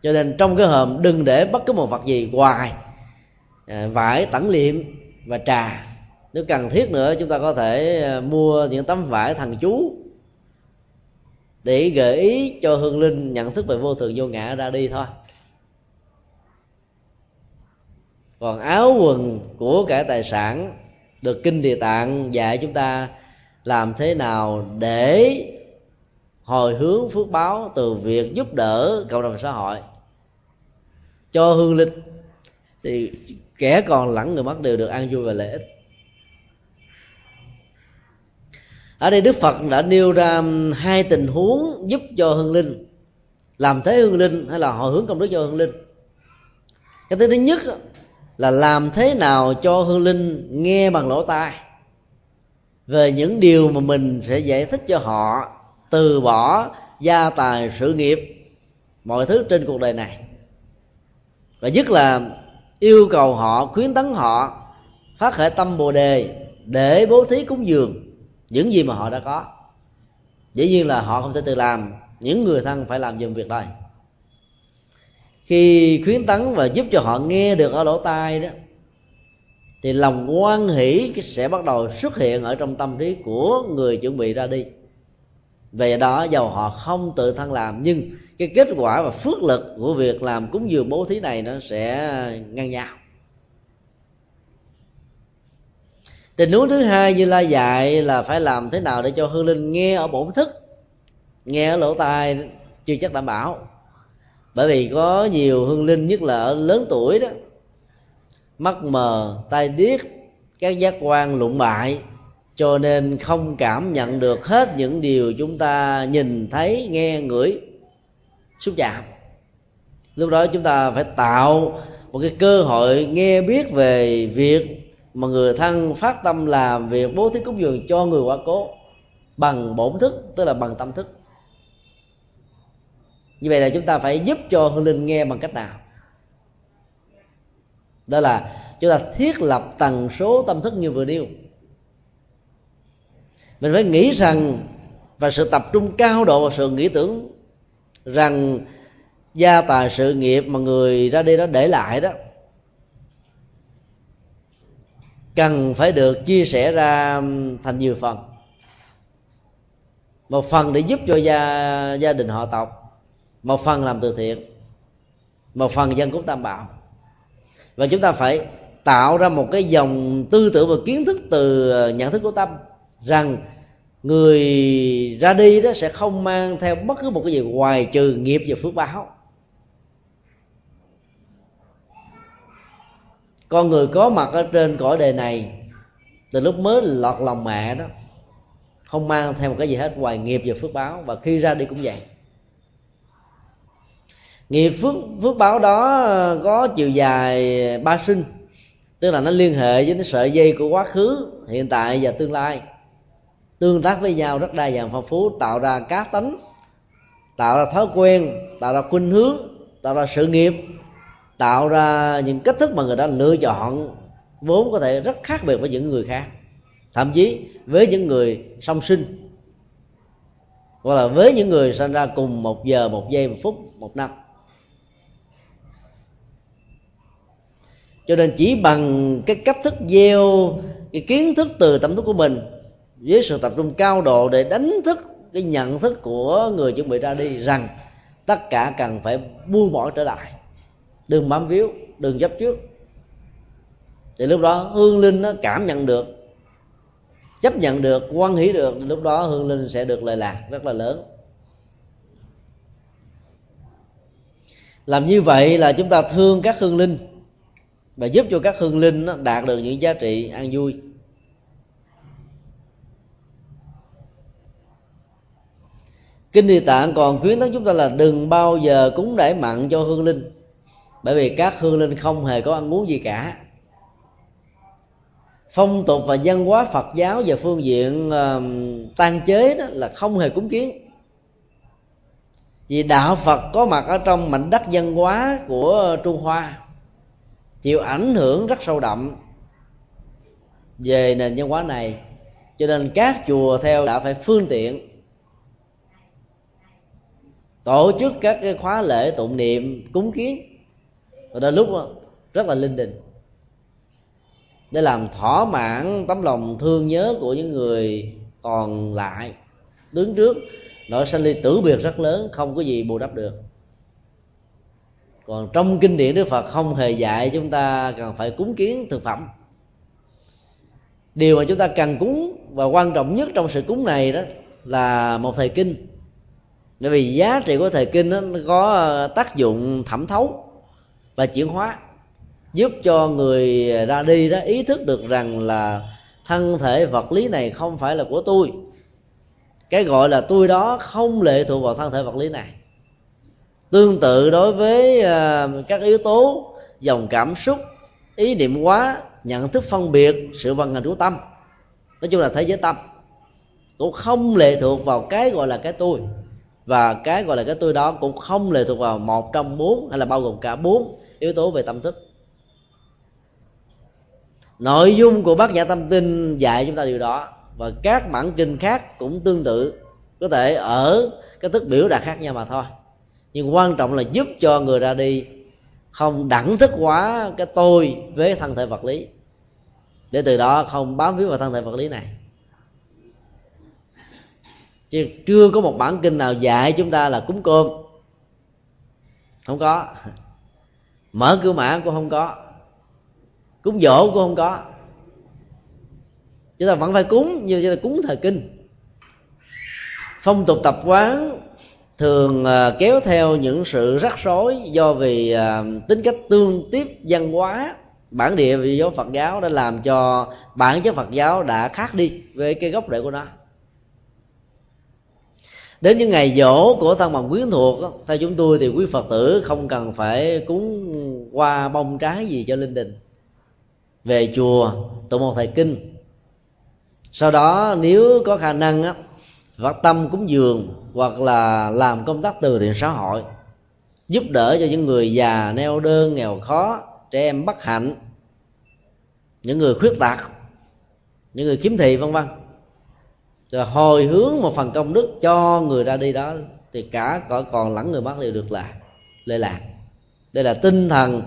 cho nên trong cái hòm đừng để bất cứ một vật gì hoài à, vải tẩn liệm và trà. Nếu cần thiết nữa chúng ta có thể à, mua những tấm vải thần chú để gợi ý cho hương linh nhận thức về vô thường vô ngã ra đi thôi. Còn áo quần của cả tài sản được kinh địa tạng dạy chúng ta làm thế nào để hồi hướng phước báo từ việc giúp đỡ cộng đồng xã hội cho hương linh, thì kẻ còn lẫn người mất đều được an vui và lợi ích. Ở đây đức phật đã nêu ra um, hai tình huống giúp cho hương linh, làm thế hương linh hay là hồi hướng công đức cho hương linh. Cái thứ nhất là làm thế nào cho hương linh nghe bằng lỗ tai, về những điều mà mình sẽ giải thích cho họ từ bỏ gia tài sự nghiệp, mọi thứ trên cuộc đời này và nhất là yêu cầu họ, khuyến tấn họ phát khởi tâm bồ đề để bố thí cúng dường những gì mà họ đã có. Dĩ nhiên là họ không thể tự làm, những người thân phải làm dùm việc này khi khuyến tấn và giúp cho họ nghe được ở lỗ tai đó, thì lòng quan hỷ sẽ bắt đầu xuất hiện ở trong tâm trí của người chuẩn bị ra đi. Về đó dầu họ không tự thân làm, nhưng cái kết quả và phước lực của việc làm cúng dường bố thí này nó sẽ ngang nhau. Tình huống thứ hai như la dạy là phải làm thế nào để cho hương linh nghe ở bổn thức nghe ở lỗ tai chưa chắc đảm bảo. Bởi vì có nhiều hương linh, nhất là ở lớn tuổi đó, mắt mờ, tai điếc, các giác quan lụng bại, cho nên không cảm nhận được hết những điều chúng ta nhìn, thấy, nghe, ngửi xúc chạm lúc đó chúng ta phải tạo một cái cơ hội nghe biết về việc mà người thân phát tâm làm việc, bố thí cúng dường cho người quá cố bằng bổn thức, tức là bằng tâm thức. Như vậy là chúng ta phải giúp cho hương linh nghe bằng cách nào? Đó là chúng ta thiết lập tần số tâm thức như vừa nêu. Mình phải nghĩ rằng và sự tập trung cao độ và sự nghĩ tưởng rằng gia tài sự nghiệp mà người ra đi đó để lại đó, cần phải được chia sẻ ra thành nhiều phần. Một phần để giúp cho gia gia đình họ tộc, một phần làm từ thiện, một phần dân cúng tam bảo. Và chúng ta phải tạo ra một cái dòng tư tưởng và kiến thức từ nhận thức của tâm rằng người ra đi đó sẽ không mang theo bất cứ một cái gì ngoài trừ nghiệp và phước báo. Con người có mặt ở trên cõi đề này, từ lúc mới lọt lòng mẹ đó, không mang theo một cái gì hết ngoài nghiệp và phước báo, và khi ra đi cũng vậy. Nghiệp phước phước báo đó có chiều dài ba sinh, tức là nó liên hệ với cái sợi dây của quá khứ, hiện tại và tương lai tương tác với nhau rất đa dạng phong phú, tạo ra cá tánh, tạo ra thói quen, tạo ra khuynh hướng, tạo ra sự nghiệp, tạo ra những cách thức mà người đó lựa chọn vốn có thể rất khác biệt với những người khác. Thậm chí với những người song sinh, hoặc là với những người sinh ra cùng một giờ, một giây, một phút, một năm. Cho nên chỉ bằng cái cách thức gieo, cái kiến thức từ tâm thức của mình với sự tập trung cao độ để đánh thức cái nhận thức của người chuẩn bị ra đi rằng tất cả cần phải buông bỏ trở lại. Đừng bám víu, đừng chấp trước. Thì lúc đó hương linh nó cảm nhận được, chấp nhận được, quan hỷ được, lúc đó hương linh sẽ được lợi lạc rất là lớn. Làm như vậy là chúng ta thương các hương linh và giúp cho các hương linh đạt được những giá trị an vui. Kinh địa tạng còn khuyến tấn chúng ta là đừng bao giờ cúng đãi mặn cho hương linh. Bởi vì các hương linh không hề có ăn uống gì cả. Phong tục và văn hóa phật giáo về phương diện uh, tan chế đó là không hề cúng kiến. Vì đạo phật có mặt ở trong mảnh đất văn hóa của trung hoa chịu ảnh hưởng rất sâu đậm về nền văn hóa này. Cho nên các chùa theo đã phải phương tiện tổ chức các cái khóa lễ tụng niệm, cúng kiến. Và đôi lúc rất là linh đình. Để làm thỏa mãn tấm lòng thương nhớ của những người còn lại, đứng trước, nỗi sanh ly tử biệt rất lớn, không có gì bù đắp được. Còn trong kinh điển đức phật không hề dạy chúng ta cần phải cúng kiến thực phẩm. Điều mà chúng ta cần cúng và quan trọng nhất trong sự cúng này đó là một thời kinh bởi vì giá trị của thời kinh nó có ờ, tác dụng thẩm thấu và chuyển hóa, giúp cho người ra đi đó ý thức được rằng là thân thể vật lý này không phải là của tôi. Cái gọi là tôi đó không lệ thuộc vào thân thể vật lý này. Tương tự đối với ờ, các yếu tố dòng cảm xúc, ý niệm quá nhận thức phân biệt, sự vận hành của tâm. Nói chung là thế giới tâm. Cũng không lệ thuộc vào cái gọi là cái tôi và cái gọi là cái tôi đó cũng không lệ thuộc vào một trong bốn hay là bao gồm cả bốn yếu tố về tâm thức. Nội dung của bát nhã tâm kinh dạy chúng ta điều đó, và các bản kinh khác cũng tương tự, có thể ở cái thức biểu đạt khác nhau mà thôi. Nhưng quan trọng là giúp cho người ra đi không đẳng thức quá cái tôi với thân thể vật lý, để từ đó không bám víu vào thân thể vật lý này chứ chưa có một bản kinh nào dạy chúng ta là cúng cơm. Không có. Mở cửa mã cũng không có. Cúng dỗ cũng không có. Chúng ta vẫn phải cúng như chúng ta cúng thời kinh. Phong tục tập quán thường à, kéo theo những sự rắc rối do vì à, tính cách tương tiếp văn hóa. Bản địa vì giáo Phật giáo đã làm cho bản chất Phật giáo đã khác đi với cái gốc rễ của nó đến những ngày dỗ của thân bằng quyến thuộc theo chúng tôi thì quý phật tử không cần phải cúng qua bông trái gì cho linh đình. Về chùa tụng một thầy kinh. Sau đó, nếu có khả năng á phát tâm cúng dường hoặc là làm công tác từ thiện xã hội, giúp đỡ cho những người già, neo đơn, nghèo khó, trẻ em bất hạnh, những người khuyết tật, những người kiếm thị, vân vân rồi hồi hướng một phần công đức cho người ra đi đó thì cả cõi còn lẫn người mất đều được là lệ lạc. Đây là tinh thần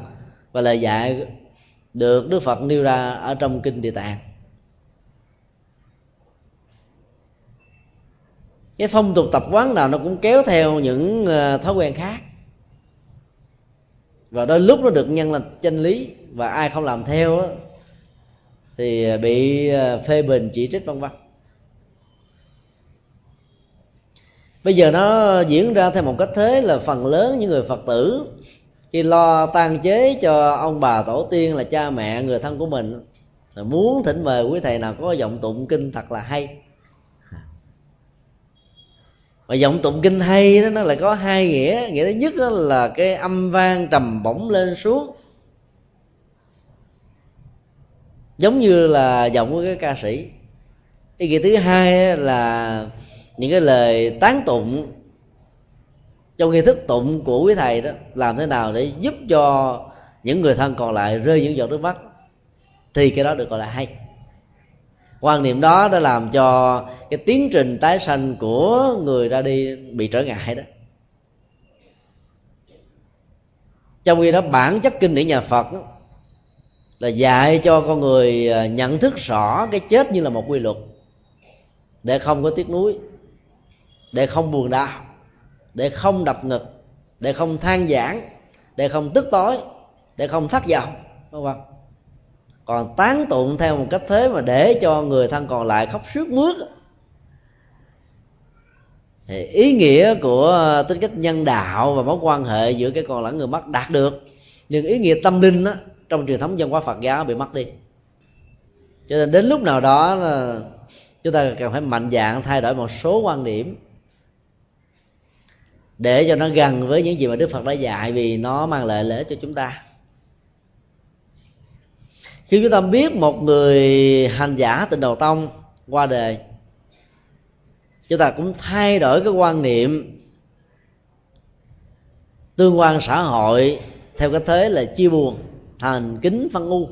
và lời dạy được đức phật nêu ra ở trong kinh địa tạng. Cái phong tục tập quán nào nó cũng kéo theo những ờ, thói quen khác. Và đôi lúc nó được nhân là chân lý và ai không làm theo đó, thì bị ờ, phê bình chỉ trích vân vân. Bây giờ nó diễn ra theo một cách thế là phần lớn những người phật tử khi lo tang chế cho ông bà tổ tiên là cha mẹ, người thân của mình, là muốn thỉnh mời quý thầy nào có giọng tụng kinh thật là hay. Và giọng tụng kinh hay đó, nó lại có hai nghĩa. Nghĩa thứ nhất đó là cái âm vang trầm bổng lên xuống. Giống như là giọng của cái ca sĩ. Ý nghĩa thứ hai là những cái lời tán tụng trong nghi thức tụng của quý thầy đó làm thế nào để giúp cho những người thân còn lại rơi những giọt nước mắt thì cái đó được gọi là hay. Quan niệm đó đã làm cho cái tiến trình tái sanh của người ra đi bị trở ngại đó. Trong khi đó bản chất kinh điển nhà phật đó, là dạy cho con người à, nhận thức rõ cái chết như là một quy luật để không có tiếc nuối để không buồn đau để không đập ngực để không than giảng để không tức tối để không thất vọng đúng không? còn tán tụng theo một cách thế mà để cho người thân còn lại khóc sướt mướt thì ý nghĩa của tính cách nhân đạo và mối quan hệ giữa cái còn lẫn người mất đạt được nhưng ý nghĩa tâm linh đó, trong truyền thống văn hóa phật giáo bị mất đi cho nên đến lúc nào đó là chúng ta cần phải mạnh dạng thay đổi một số quan điểm để cho nó gần với những gì mà đức phật đã dạy, vì nó mang lợi lễ cho chúng ta. Khi chúng ta biết một người hành giả tịnh đầu tông qua đời, chúng ta cũng thay đổi cái quan niệm tương quan xã hội theo cái thế là chia buồn thành kính phân u.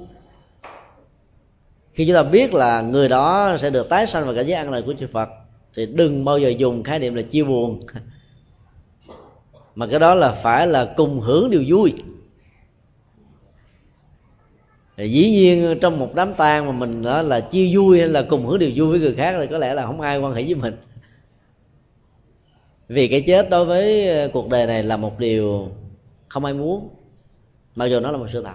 Khi chúng ta biết là người đó sẽ được tái sanh vào cảnh giới an lành của chư Phật, thì đừng bao giờ dùng khái niệm là chia buồn. mà cái đó là phải là cùng hưởng điều vui. Thì dĩ nhiên trong một đám tang mà mình đó là chia vui hay là cùng hưởng điều vui với người khác thì có lẽ là không ai quan hệ với mình. Vì cái chết đối với ờ, cuộc đời này là một điều không ai muốn mặc dù nó là một sự thật.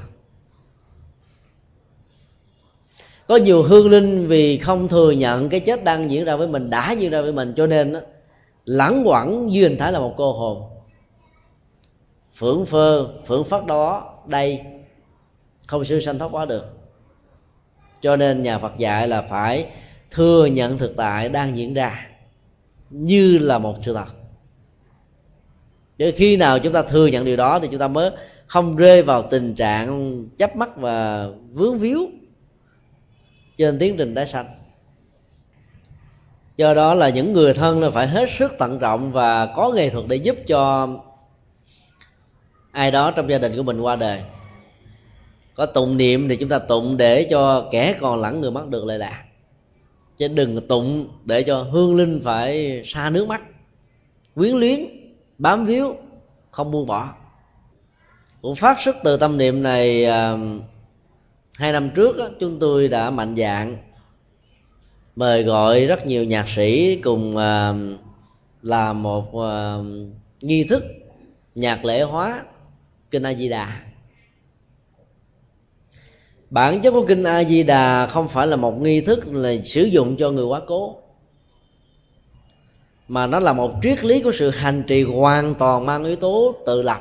Có nhiều hương linh vì không thừa nhận cái chết đang diễn ra với mình đã diễn ra với mình cho nên đó, lãng quẩn dưới hình thái là một cô hồn phưởng phơ phưởng phát đó đây, không siêu sanh thoát quá được. Cho nên nhà phật dạy là phải thừa nhận thực tại đang diễn ra như là một sự thật. Chứ khi nào chúng ta thừa nhận điều đó thì chúng ta mới không rơi vào tình trạng chấp mắc và vướng víu trên tiến trình tái sanh. Do đó là những người thân là phải hết sức tận trọng và có nghệ thuật để giúp cho ai đó trong gia đình của mình qua đời. Có tụng niệm thì chúng ta tụng để cho kẻ còn lẫn người mất được lệ lạc. Chứ đừng tụng để cho hương linh phải xa nước mắt. Quyến luyến bám víu không buông bỏ. Cũng phát xuất từ tâm niệm này à, hai năm trước đó, chúng tôi đã mạnh dạng mời gọi rất nhiều nhạc sĩ cùng à, làm một à, nghi thức nhạc lễ hóa kinh a di đà. Bản chất của kinh a di đà không phải là một nghi thức là sử dụng cho người quá cố, mà nó là một triết lý của sự hành trì hoàn toàn mang yếu tố tự lập,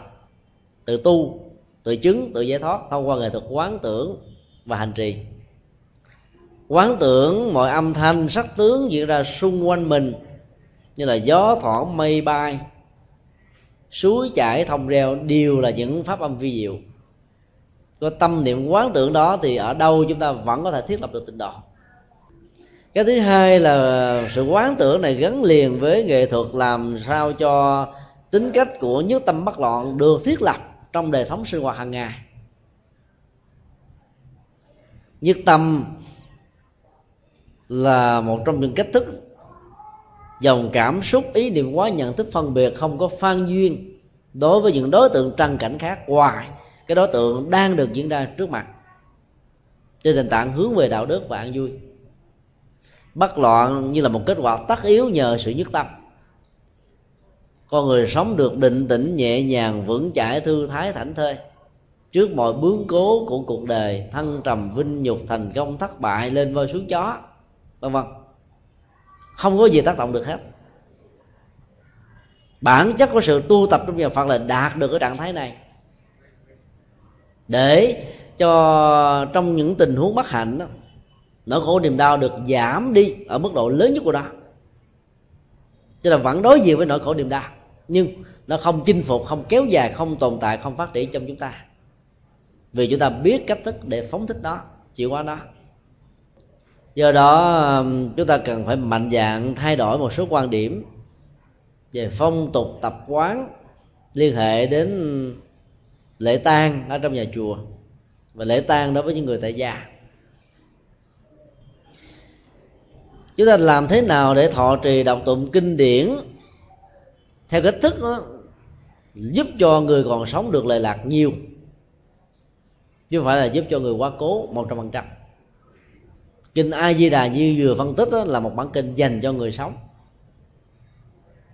tự tu, tự chứng, tự giải thoát thông qua nghệ thuật quán tưởng và hành trì. Quán tưởng mọi âm thanh, sắc tướng diễn ra xung quanh mình như là gió, thoảng mây bay suối chảy, thông reo đều là những pháp âm vi diệu. Có tâm niệm quán tưởng đó thì ở đâu chúng ta vẫn có thể thiết lập được tịnh độ cái thứ hai là sự quán tưởng này gắn liền với nghệ thuật làm sao cho tính cách của nhất tâm bất loạn được thiết lập trong đời sống sinh hoạt hàng ngày. Nhất tâm là một trong những cách thức dòng cảm xúc, ý niệm quá nhận thức phân biệt không có phan duyên đối với những đối tượng trăng cảnh khác. Ngoài cái đối tượng đang được diễn ra trước mặt. Trên nền tảng hướng về đạo đức và an vui. Bất loạn như là một kết quả tất yếu nhờ sự nhất tâm. Con người sống được định tĩnh, nhẹ nhàng, vững chãi, thư thái, thảnh thơi. Trước mọi bướng cố của cuộc đời thăng trầm vinh nhục, thành công thất bại, lên voi xuống chó, vân vân không có gì tác động được hết. Bản chất của sự tu tập trong nhà phật là đạt được cái trạng thái này. Để cho trong những tình huống bất hạnh đó, nỗi khổ niềm đau được giảm đi ở mức độ lớn nhất của nó. Tức là vẫn đối diện với nỗi khổ niềm đau nhưng nó không chinh phục không kéo dài không tồn tại không phát triển trong chúng ta. Vì chúng ta biết cách thức để phóng thích nó chịu qua nó do đó um, chúng ta cần phải mạnh dạng thay đổi một số quan điểm về phong tục tập quán liên hệ đến lễ tang ở trong nhà chùa và lễ tang đối với những người tại gia. Chúng ta làm thế nào để thọ trì đọc tụng kinh điển theo cách thức đó giúp cho người còn sống được lệ lạc nhiều, chứ không phải là giúp cho người quá cố một trăm phần trăm? Kinh a di đà như vừa phân tích đó, là một bản kinh dành cho người sống.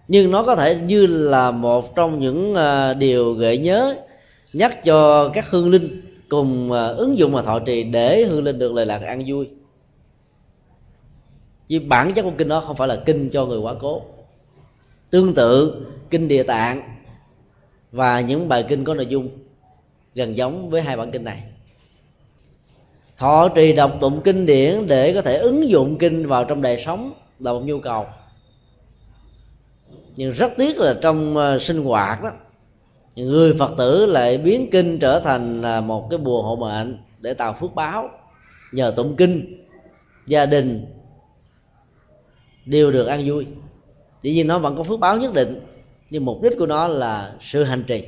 Nhưng nó có thể như là một trong những à, điều gợi nhớ nhắc cho các hương linh cùng à, ứng dụng và thọ trì để hương linh được lời lạc an vui. Chứ bản chất của kinh đó không phải là kinh cho người quá cố. Tương tự kinh địa tạng và những bài kinh có nội dung gần giống với hai bản kinh này thọ trì đọc tụng kinh điển để có thể ứng dụng kinh vào trong đời sống là một nhu cầu. Nhưng rất tiếc là trong ờ, sinh hoạt đó, người phật tử lại biến kinh trở thành một cái bùa hộ mệnh để tạo phước báo. Nhờ tụng kinh, gia đình đều được an vui. Chỉ nhiên nó vẫn có phước báo nhất định, nhưng mục đích của nó là sự hành trì.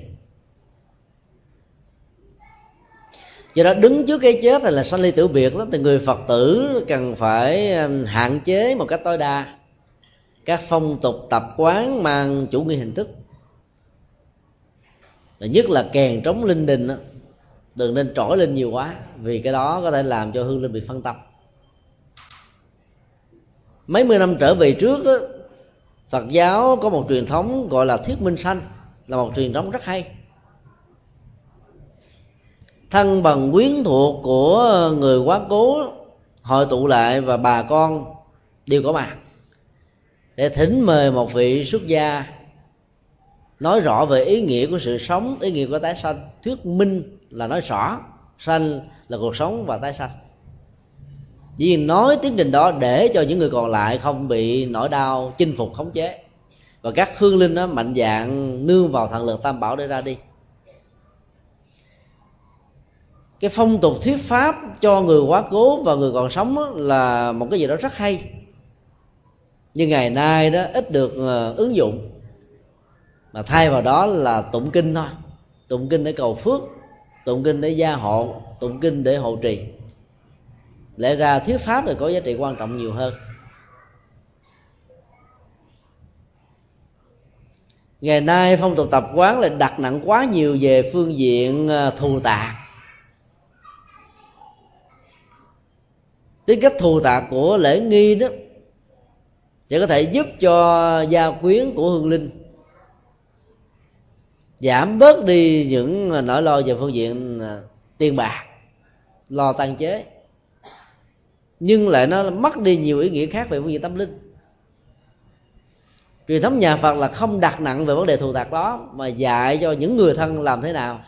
Do đó đứng trước cái chết hay là sanh ly tử biệt đó thì người phật tử cần phải um, hạn chế một cách tối đa các phong tục tập quán mang chủ nghĩa hình thức. Và nhất là kèn trống linh đình đó, đừng nên trỗi lên nhiều quá vì cái đó có thể làm cho hương linh bị phân tâm. Mấy mươi năm trở về trước đó, phật giáo có một truyền thống gọi là thuyết minh sanh là một truyền thống rất hay thân bằng quyến thuộc của người quá cố, hội tụ lại và bà con đều có mặt để thỉnh mời một vị xuất gia nói rõ về ý nghĩa của sự sống, ý nghĩa của tái sanh. Thuyết minh là nói rõ, sanh là cuộc sống và tái sanh. Vì nói tiến trình đó để cho những người còn lại không bị nỗi đau, chinh phục, khống chế. Và các hương linh đó mạnh dạng nương vào thần lực tam bảo để ra đi. Cái phong tục thuyết pháp cho người quá cố và người còn sống là một cái gì đó rất hay. Nhưng ngày nay đó, ít được ờ, ứng dụng. Mà thay vào đó là tụng kinh thôi. Tụng kinh để cầu phước, tụng kinh để gia hộ, tụng kinh để hộ trì. Lẽ ra thuyết pháp thì có giá trị quan trọng nhiều hơn. Ngày nay phong tục tập quán lại đặt nặng quá nhiều về phương diện ờ, thù tạc tính cách thù tạc của lễ nghi đó, sẽ có thể giúp cho gia quyến của hương linh giảm bớt đi những nỗi lo về phương diện à, tiền bạc, lo tăng chế. Nhưng lại nó mất đi nhiều ý nghĩa khác về phương diện tâm linh. Truyền thống nhà phật là không đặt nặng về vấn đề thù tạc đó, mà dạy cho những người thân làm thế nào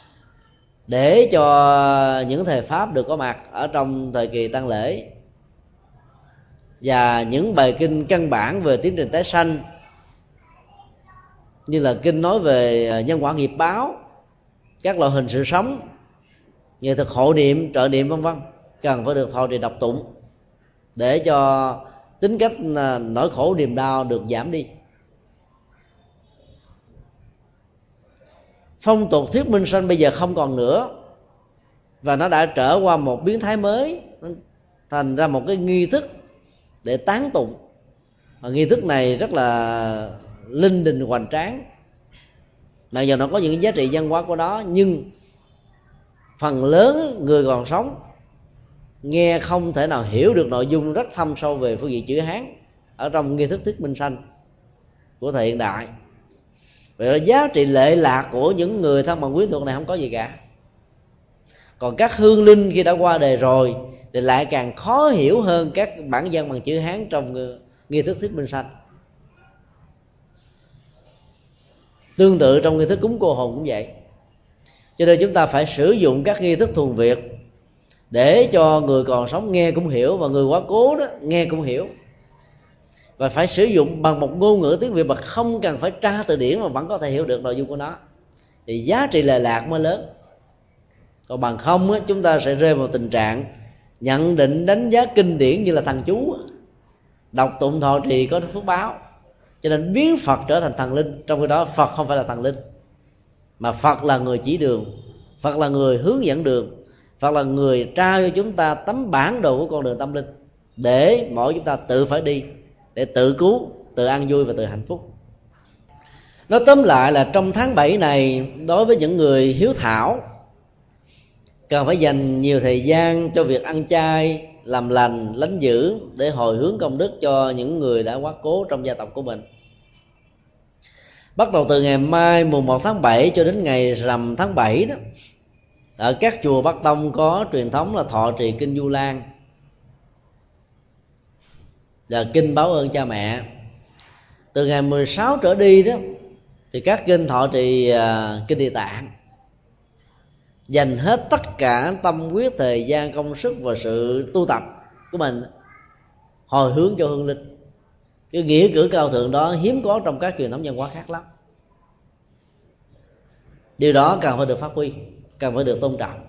để cho những thầy pháp được có mặt ở trong thời kỳ tăng lễ và những bài kinh căn bản về tiến trình tái sanh, như là kinh nói về ờ, nhân quả nghiệp báo, các loại hình sự sống, nghệ thuật hộ niệm, trợ niệm, vân vân, cần phải được thọ trì đọc tụng để cho tính cách ờ, nỗi khổ niềm đau được giảm đi. Phong tục thuyết minh sanh bây giờ không còn nữa và nó đã trở qua một biến thái mới thành ra một cái nghi thức để tán tụng. Và nghi thức này rất là linh đình hoành tráng. Mặc giờ nó có những giá trị văn hóa của nó, nhưng phần lớn người còn sống nghe không thể nào hiểu được nội dung rất thâm sâu về phương diện chữ hán ở trong nghi thức thuyết minh sanh của thời hiện đại. Vậy là giá trị lệ lạc của những người thân bằng quyến thuộc này không có gì cả. Còn các hương linh khi đã qua đời rồi thì lại càng khó hiểu hơn các bản dân bằng chữ hán trong nghi thức thuyết minh sanh. Tương tự trong nghi thức cúng cô hồn cũng vậy. Cho nên chúng ta phải sử dụng các nghi thức thuần việt để cho người còn sống nghe cũng hiểu và người quá cố đó nghe cũng hiểu. Và phải sử dụng bằng một ngôn ngữ tiếng việt mà không cần phải tra từ điển mà vẫn có thể hiểu được nội dung của nó. Thì giá trị lệ lạc mới lớn. Còn bằng không á, chúng ta sẽ rơi vào tình trạng nhận định đánh giá kinh điển như là thằng chú. Đọc tụng thọ trì có phước báo. Cho nên biến phật trở thành thần linh, trong khi đó phật không phải là thần linh, mà phật là người chỉ đường, phật là người hướng dẫn đường, phật là người trao cho chúng ta tấm bản đồ của con đường tâm linh, để mỗi chúng ta tự phải đi, để tự cứu, tự an vui và tự hạnh phúc. Nói tóm lại là trong tháng 7 này, đối với những người hiếu thảo cần phải dành nhiều thời gian cho việc ăn chay làm lành lánh dữ để hồi hướng công đức cho những người đã quá cố trong gia tộc của mình. Bắt đầu từ ngày mai mùng 1 tháng 7 cho đến ngày rằm tháng 7 đó ở các chùa Bắc Tông có truyền thống là thọ trì kinh Du Lan. Là kinh báo ơn cha mẹ. Từ ngày 16 trở đi đó thì các kinh thọ trì uh, kinh địa tạng dành hết tất cả tâm huyết, thời gian, công sức và sự tu tập của mình hồi hướng cho hương linh. Cái nghĩa cử cao thượng đó hiếm có trong các truyền thống văn hóa khác lắm. Điều đó cần phải được phát huy cần phải được tôn trọng.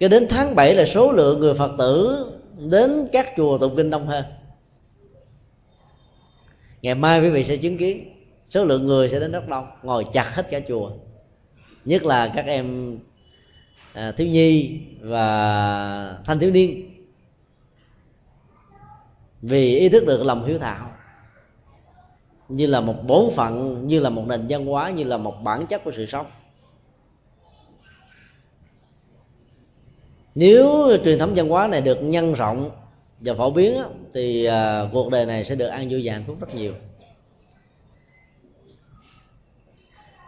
Cho đến tháng 7 là số lượng người phật tử đến các chùa tụng kinh đông hơn. Ngày mai quý vị sẽ chứng kiến số lượng người sẽ đến rất đông, ngồi chặt hết cả chùa nhất là các em à, thiếu nhi và thanh thiếu niên. Vì ý thức được lòng hiếu thảo như là một bổn phận như là một nền văn hóa như là một bản chất của sự sống. Nếu truyền thống văn hóa này được nhân rộng và phổ biến thì à, cuộc đời này sẽ được an vui và hạnh phúc rất nhiều.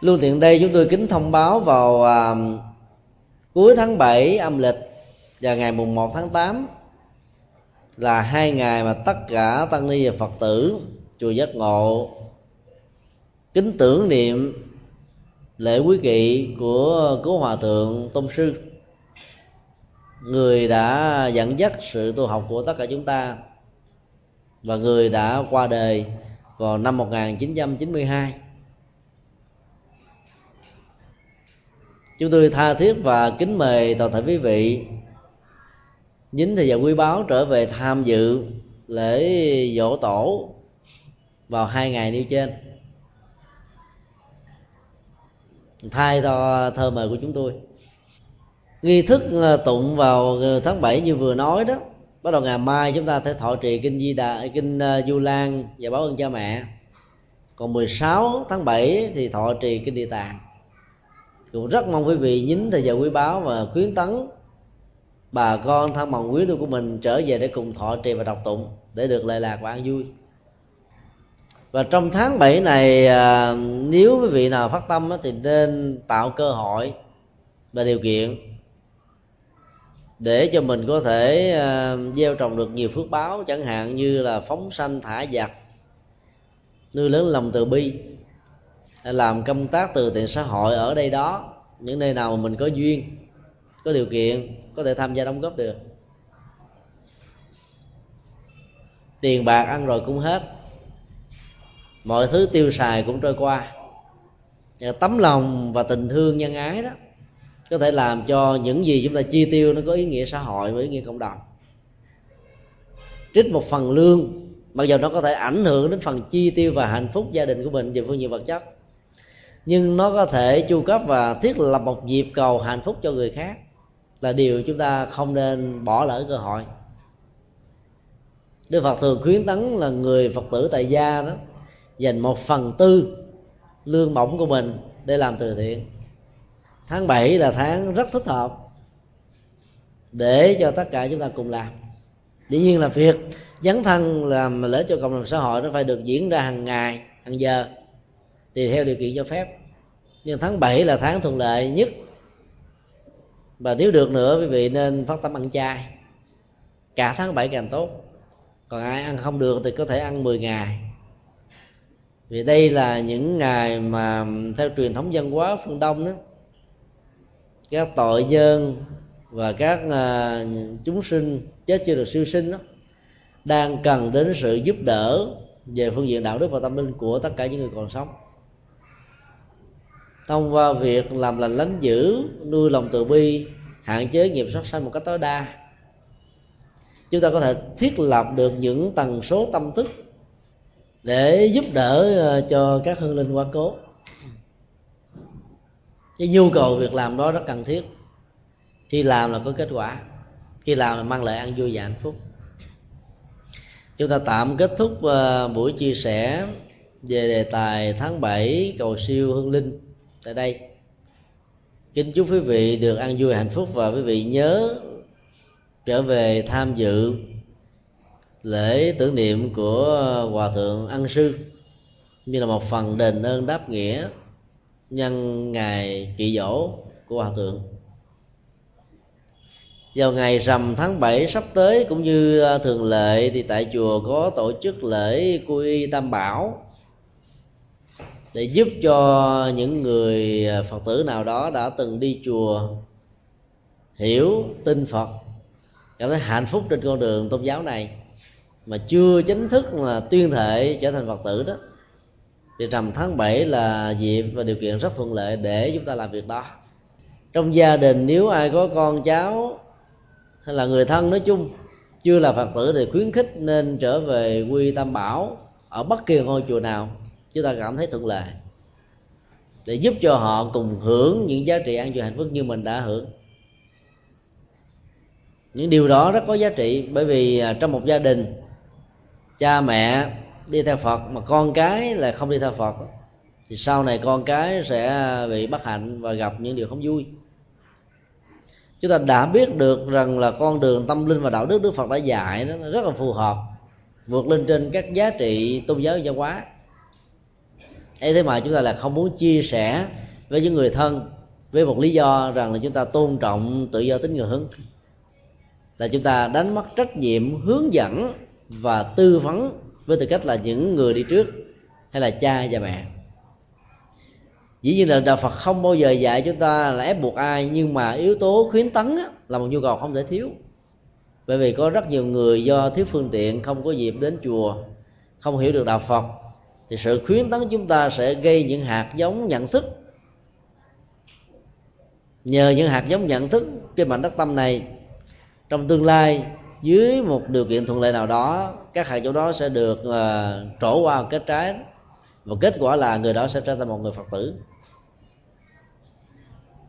Lưu tiện đây chúng tôi kính thông báo vào à, cuối tháng 7 âm lịch và ngày mùng 1 tháng 8 là hai ngày mà tất cả tăng ni và phật tử chùa giác ngộ kính tưởng niệm lễ quý kỵ của cố hòa thượng tôn sư người đã dẫn dắt sự tu học của tất cả chúng ta và người đã qua đời vào năm 1992 chúng tôi tha thiết và kính mời toàn thể quý vị dính thời giờ quý báo trở về tham dự lễ dỗ tổ vào hai ngày nêu trên. Thay cho thơ mời của chúng tôi. Nghi thức ờ, tụng vào ờ, tháng 7 như vừa nói đó, bắt đầu ngày mai chúng ta sẽ thọ trì kinh di đà, kinh ờ, du lan và báo ơn cha mẹ. Còn 16 tháng 7 thì thọ trì kinh địa tạng cũng rất mong quý vị nhín thời giờ quý báo và khuyến tấn bà con thân bằng quý của mình trở về để cùng thọ trì và đọc tụng để được lệ lạc và an vui. Và trong tháng 7 này à, nếu quý vị nào phát tâm thì nên tạo cơ hội và điều kiện để cho mình có thể à, gieo trồng được nhiều phước báo, chẳng hạn như là phóng sanh, thả giặc, nuôi lớn lòng từ bi làm công tác từ thiện xã hội ở đây đó, những nơi nào mà mình có duyên, có điều kiện, có thể tham gia đóng góp được. Tiền bạc ăn rồi cũng hết. Mọi thứ tiêu xài cũng trôi qua. Tấm lòng và tình thương nhân ái đó có thể làm cho những gì chúng ta chi tiêu nó có ý nghĩa xã hội và ý nghĩa cộng đồng. Trích một phần lương, mặc dù nó có thể ảnh hưởng đến phần chi tiêu và hạnh phúc gia đình của mình, về phương diện vật chất nhưng nó có thể chu cấp và thiết lập một nhịp cầu hạnh phúc cho người khác là điều chúng ta không nên bỏ lỡ cơ hội. Đức Phật thường khuyến tấn là người Phật tử tại gia đó dành một phần tư lương bổng của mình để làm từ thiện. Tháng 7 là tháng rất thích hợp để cho tất cả chúng ta cùng làm. Dĩ nhiên là việc dấn thân làm lễ cho cộng đồng xã hội nó phải được diễn ra hàng ngày, hàng giờ tùy theo điều kiện cho phép. Nhưng tháng 7 là tháng thuận lợi nhất. Và nếu được nữa quý vị nên phát tâm ăn chay. Cả tháng 7 càng tốt. Còn ai ăn không được thì có thể ăn 10 ngày. Vì đây là những ngày mà theo truyền thống văn hóa phương đông đó các tội nhân và các uh, chúng sinh chết chưa được siêu sinh đó đang cần đến sự giúp đỡ về phương diện đạo đức và tâm linh của tất cả những người còn sống thông qua việc làm lành lánh dữ nuôi lòng từ bi, hạn chế nghiệp sát sanh một cách tối đa, chúng ta có thể thiết lập được những tần số tâm thức để giúp đỡ ờ, cho các hương linh quá cố. Cái nhu cầu việc làm đó rất cần thiết. Khi làm là có kết quả, khi làm là mang lại ăn vui và hạnh phúc. Chúng ta tạm kết thúc ờ, buổi chia sẻ về đề tài tháng 7 cầu siêu hương linh tại đây. Kính chúc quý vị được ăn vui hạnh phúc và quý vị nhớ trở về tham dự lễ tưởng niệm của hòa thượng ân sư như là một phần đền ơn đáp nghĩa nhân ngày kỵ dỗ của hòa thượng. Vào ngày rằm tháng 7 sắp tới, cũng như thường lệ, thì tại chùa có tổ chức lễ quy tam bảo để giúp cho những người à, phật tử nào đó đã từng đi chùa, hiểu, tin phật, cảm thấy hạnh phúc trên con đường tôn giáo này, mà chưa chính thức là tuyên thệ trở thành phật tử đó, thì rằm tháng 7 là dịp và điều kiện rất thuận lợi để chúng ta làm việc đó. Trong gia đình nếu ai có con cháu hay là người thân nói chung chưa là phật tử thì khuyến khích nên trở về quy tam bảo ở bất kỳ ngôi chùa nào chúng ta cảm thấy thuận lợi để giúp cho họ cùng hưởng những giá trị an vui hạnh phúc như mình đã hưởng. Những điều đó rất có giá trị bởi vì à, trong một gia đình, cha mẹ đi theo phật mà con cái là không đi theo phật thì sau này con cái sẽ bị bất hạnh và gặp những điều không vui. Chúng ta đã biết được rằng là con đường tâm linh và đạo đức đức phật đã dạy đó rất là phù hợp vượt lên trên các giá trị tôn giáo văn hóa ấy thế mà chúng ta là không muốn chia sẻ với những người thân với một lý do rằng là chúng ta tôn trọng tự do tín ngưỡng. Là chúng ta đánh mất trách nhiệm hướng dẫn và tư vấn với tư cách là những người đi trước hay là cha và mẹ. Dĩ nhiên là đạo phật không bao giờ dạy chúng ta là ép buộc ai nhưng mà yếu tố khuyến tấn á, là một nhu cầu không thể thiếu. Bởi vì có rất nhiều người do thiếu phương tiện không có dịp đến chùa không hiểu được đạo phật thì sự khuyến tấn chúng ta sẽ gây những hạt giống nhận thức. Nhờ những hạt giống nhận thức trên mảnh đất tâm này trong tương lai dưới một điều kiện thuận lợi nào đó các hạt giống đó sẽ được uh, trổ qua kết trái. Và kết quả là người đó sẽ trở thành một người phật tử.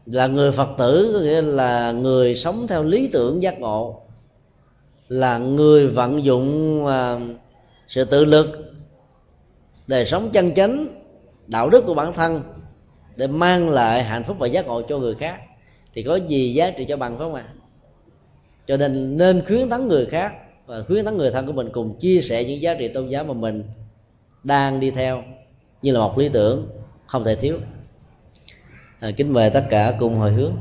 Là người phật tử có nghĩa là người sống theo lý tưởng giác ngộ. Là người vận dụng uh, sự tự lực đời sống chân chánh đạo đức của bản thân để mang lại hạnh phúc và giác ngộ cho người khác. Thì có gì giá trị cho bằng phải không ạ? À? cho nên nên khuyến tấn người khác và khuyến tấn người thân của mình cùng chia sẻ những giá trị tôn giáo mà mình đang đi theo như là một lý tưởng không thể thiếu. À, kính mời tất cả cùng hồi hướng.